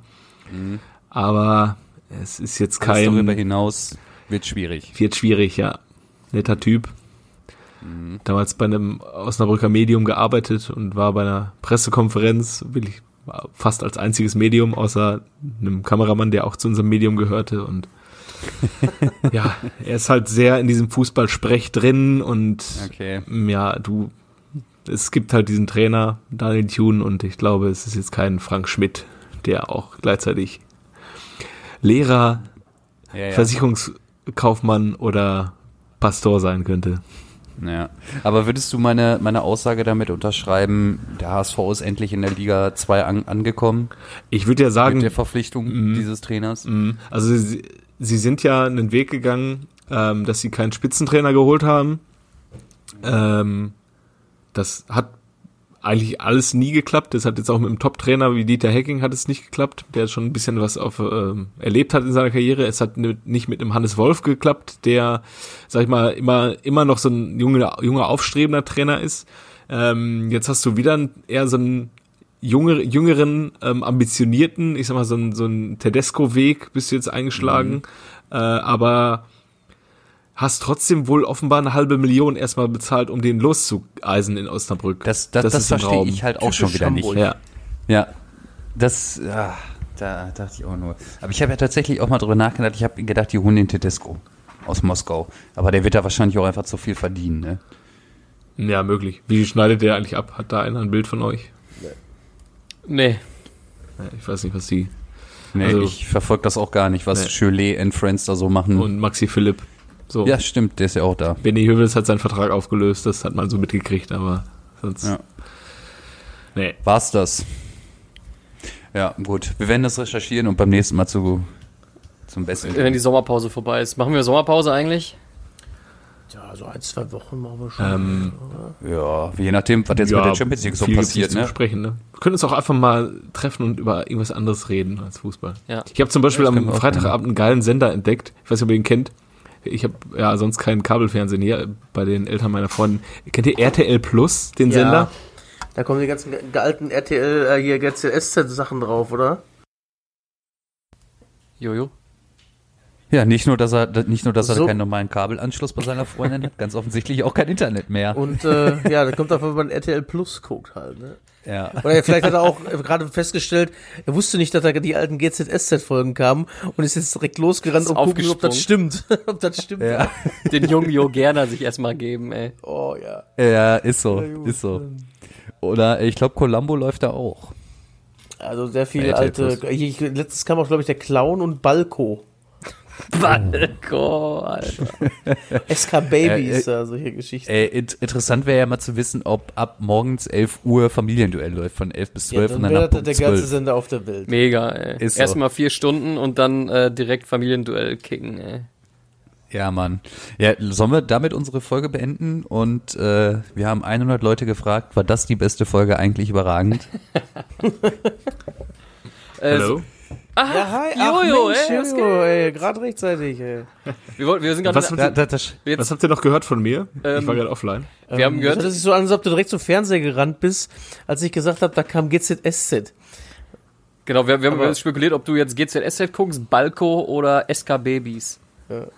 Aber es ist jetzt Mhm. Alles darüber kein, hinaus wird schwierig. wird schwierig, ja. Netter Typ. Mhm. Damals bei einem Osnabrücker Medium gearbeitet und war bei einer Pressekonferenz, wirklich fast als einziges Medium, außer einem Kameramann, der auch zu unserem Medium gehörte und ja, er ist halt sehr in diesem Fußballsprech drin und Okay. ja, du, es gibt halt diesen Trainer, Daniel Thune, und ich glaube, es ist jetzt kein Frank Schmidt, der auch gleichzeitig Lehrer, Ja, ja. Versicherungskaufmann oder Pastor sein könnte. ja. Aber würdest du meine, meine Aussage damit unterschreiben, der HSV ist endlich in der Liga 2 an, angekommen Ich würde ja mit sagen, der Verpflichtung dieses Trainers? Mhm. Also sie, sind ja einen Weg gegangen, ähm, dass sie keinen Spitzentrainer geholt haben. Ähm, das hat eigentlich alles nie geklappt. Das hat jetzt auch mit einem Top-Trainer wie Dieter Hecking hat es nicht geklappt, der schon ein bisschen was auf, ähm, erlebt hat in seiner Karriere. Es hat ni- nicht mit einem Hannes Wolf geklappt, der, sag ich mal, immer, immer noch so ein junger, junger aufstrebender Trainer ist. Ähm, jetzt hast du wieder eher so einen jüngere, jüngeren, ähm, ambitionierten, ich sag mal, so ein, so ein Tedesco-Weg bist du jetzt eingeschlagen, äh, aber hast trotzdem wohl offenbar eine halbe Million erstmal bezahlt, um den loszueisen in Osnabrück. Das, das, das, ist im verstehe Raum. ich halt auch schon wieder nicht. Hamburg. Ja. Ja, das, ja, da dachte ich auch nur. Aber ich habe ja tatsächlich auch mal drüber nachgedacht. Ich habe gedacht, die holen den Tedesco aus Moskau. Aber der wird da wahrscheinlich auch einfach zu viel verdienen, ne? ja, möglich. Wie schneidet der eigentlich ab? Hat da einer ein Bild von euch? Nee. Ich weiß nicht, was die. Nee, Also- ich verfolge das auch gar nicht, was Nee. Cholet and Friends da so machen. Und Maxi Philipp. So. ja, stimmt, der ist ja auch da. Benny Hövedes hat seinen Vertrag aufgelöst, das hat man so mitgekriegt, aber sonst. Ja. Nee. War's das? Ja, gut. Wir werden das recherchieren und beim nächsten Mal zu, zum Besten. Wenn die Sommerpause vorbei ist. Machen wir Sommerpause eigentlich? Ja, so ein, zwei Wochen machen wir schon. Ähm, Ja, je nachdem, was jetzt mit der Champions League so passiert, ne? besprechen, ne? Wir können uns auch einfach mal treffen und über irgendwas anderes reden als Fußball. Ja. Ich habe zum Beispiel Ja, am Freitagabend einen geilen Sender entdeckt. Ich weiß nicht, ob ihr ihn kennt. Ich habe ja sonst kein Kabelfernsehen hier bei den Eltern meiner Freundin. Kennt ihr RTL Plus, den Ja. Sender? Da kommen die ganzen alten RTL, äh, hier GCSZ-Sachen drauf, oder? Jojo. Ja, nicht nur, dass er, nicht nur, dass er So. keinen normalen Kabelanschluss bei seiner Freundin hat, ganz offensichtlich auch kein Internet mehr. Und äh, ja, da kommt einfach, wenn man RTL Plus guckt halt, ne? Ja. Oder vielleicht hat er auch gerade festgestellt, er wusste nicht, dass da die alten GZSZ-Folgen kamen und ist jetzt direkt losgerannt und gucken, ob das stimmt. [laughs] ob das stimmt. Ja, Den jungen Jo Gerner sich erstmal geben, ey. Oh ja. ja ist so, Ja, ist so. Oder ich glaube, Columbo läuft da auch. Also sehr viel RTL alte. Ich, letztes kam auch, glaube ich, der Clown und Balko. [laughs] Balko, Alter. SK [laughs] Baby Äh, äh, solche Geschichten. Äh, int interessant wäre ja mal zu wissen, ob ab morgens 11 Uhr Familienduell läuft, von 11 bis 12 ja, und dann dann wäre ab das um der geilste 12. Sender auf der Welt. Mega, ey. Ist so. Erstmal vier Stunden und dann äh, direkt Familienduell kicken, ey. Ja, Mann. Ja, sollen wir damit unsere Folge beenden? Und äh, wir haben 100 Leute gefragt, war das die beste Folge eigentlich überragend? [laughs] Äh, Hallo? Ah, Ja, hi. Jojo, Mensch, ey, was Jojo, ey. Gerade rechtzeitig, ey. Wir, wollten- wir sind gerade Was Da, ihr, da, das, jetzt, was habt ihr noch gehört von mir? ich Ähm, war gerade offline. wir haben Das gehört, hört sich so an, als ob du direkt zum Fernseher gerannt bist, als ich gesagt habe, da kam GZSZ. genau, wir, wir haben spekuliert, ob du jetzt GZSZ guckst, Balko oder SK Babys. [laughs]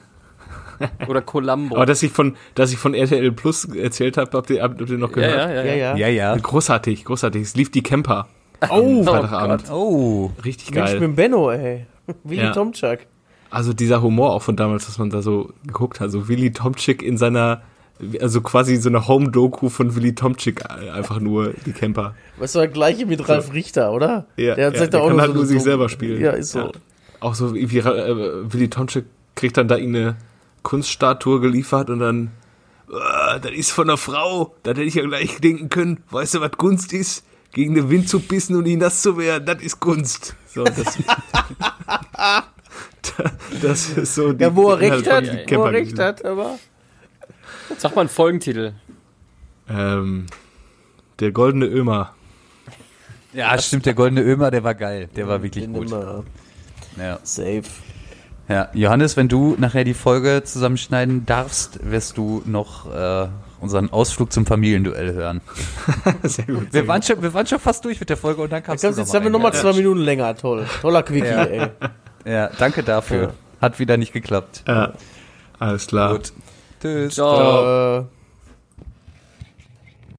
Oder Columbo. Aber dass ich von, dass ich von RTL Plus erzählt habe, habt ihr, habt ihr noch ja, gehört? ja, ja, Ja, ja. ja. ja, ja. Großartig, großartig. Es lief die Camper. Oh, [laughs] Freitagabend. Oh. Richtig Mensch geil. mit dem Benno, ey. Willi Ja. Tomczak. Also dieser Humor auch von damals, was man da so geguckt hat. So Willy Tomczyk in seiner, also quasi so eine Home-Doku von Willy Tomczyk, äh, einfach nur die Camper. Weißt du, der gleiche mit Ralf Richter, oder? Ja, der hat ja, sich der da auch kann halt so nur eine sich Doku- selber spielen. Ja, ist so. Ja. Auch so wie äh, Willy Tomczyk kriegt dann da irgendeine Kunststatue geliefert und dann, äh, das ist von einer Frau, das hätte ich ja gleich denken können. Weißt du, was Kunst ist? Gegen den Wind zu pissen und nicht nass zu werden, das ist Kunst. So, das, [laughs] das ist so die Ja, wo er recht hat, wo er recht hat, aber. Sag mal einen Folgentitel. Ähm, der goldene Ömer. Ja, stimmt, der goldene Ömer, der war geil. Der war wirklich Den gut. immer Ja. safe. ja. Johannes, wenn du nachher die Folge zusammenschneiden darfst, wirst du noch äh, unseren Ausflug zum Familienduell hören. [laughs] Sehr gut. Wir waren, schon, wir waren schon fast durch mit der Folge und dann kamst Jetzt, du jetzt haben wir nochmal zwei Minuten länger. Toll. Toller Quickie, Ja. ey. Ja, danke dafür. Ja. Hat wieder nicht geklappt. Ja, alles klar. Gut. Tschüss. Ciao. Äh,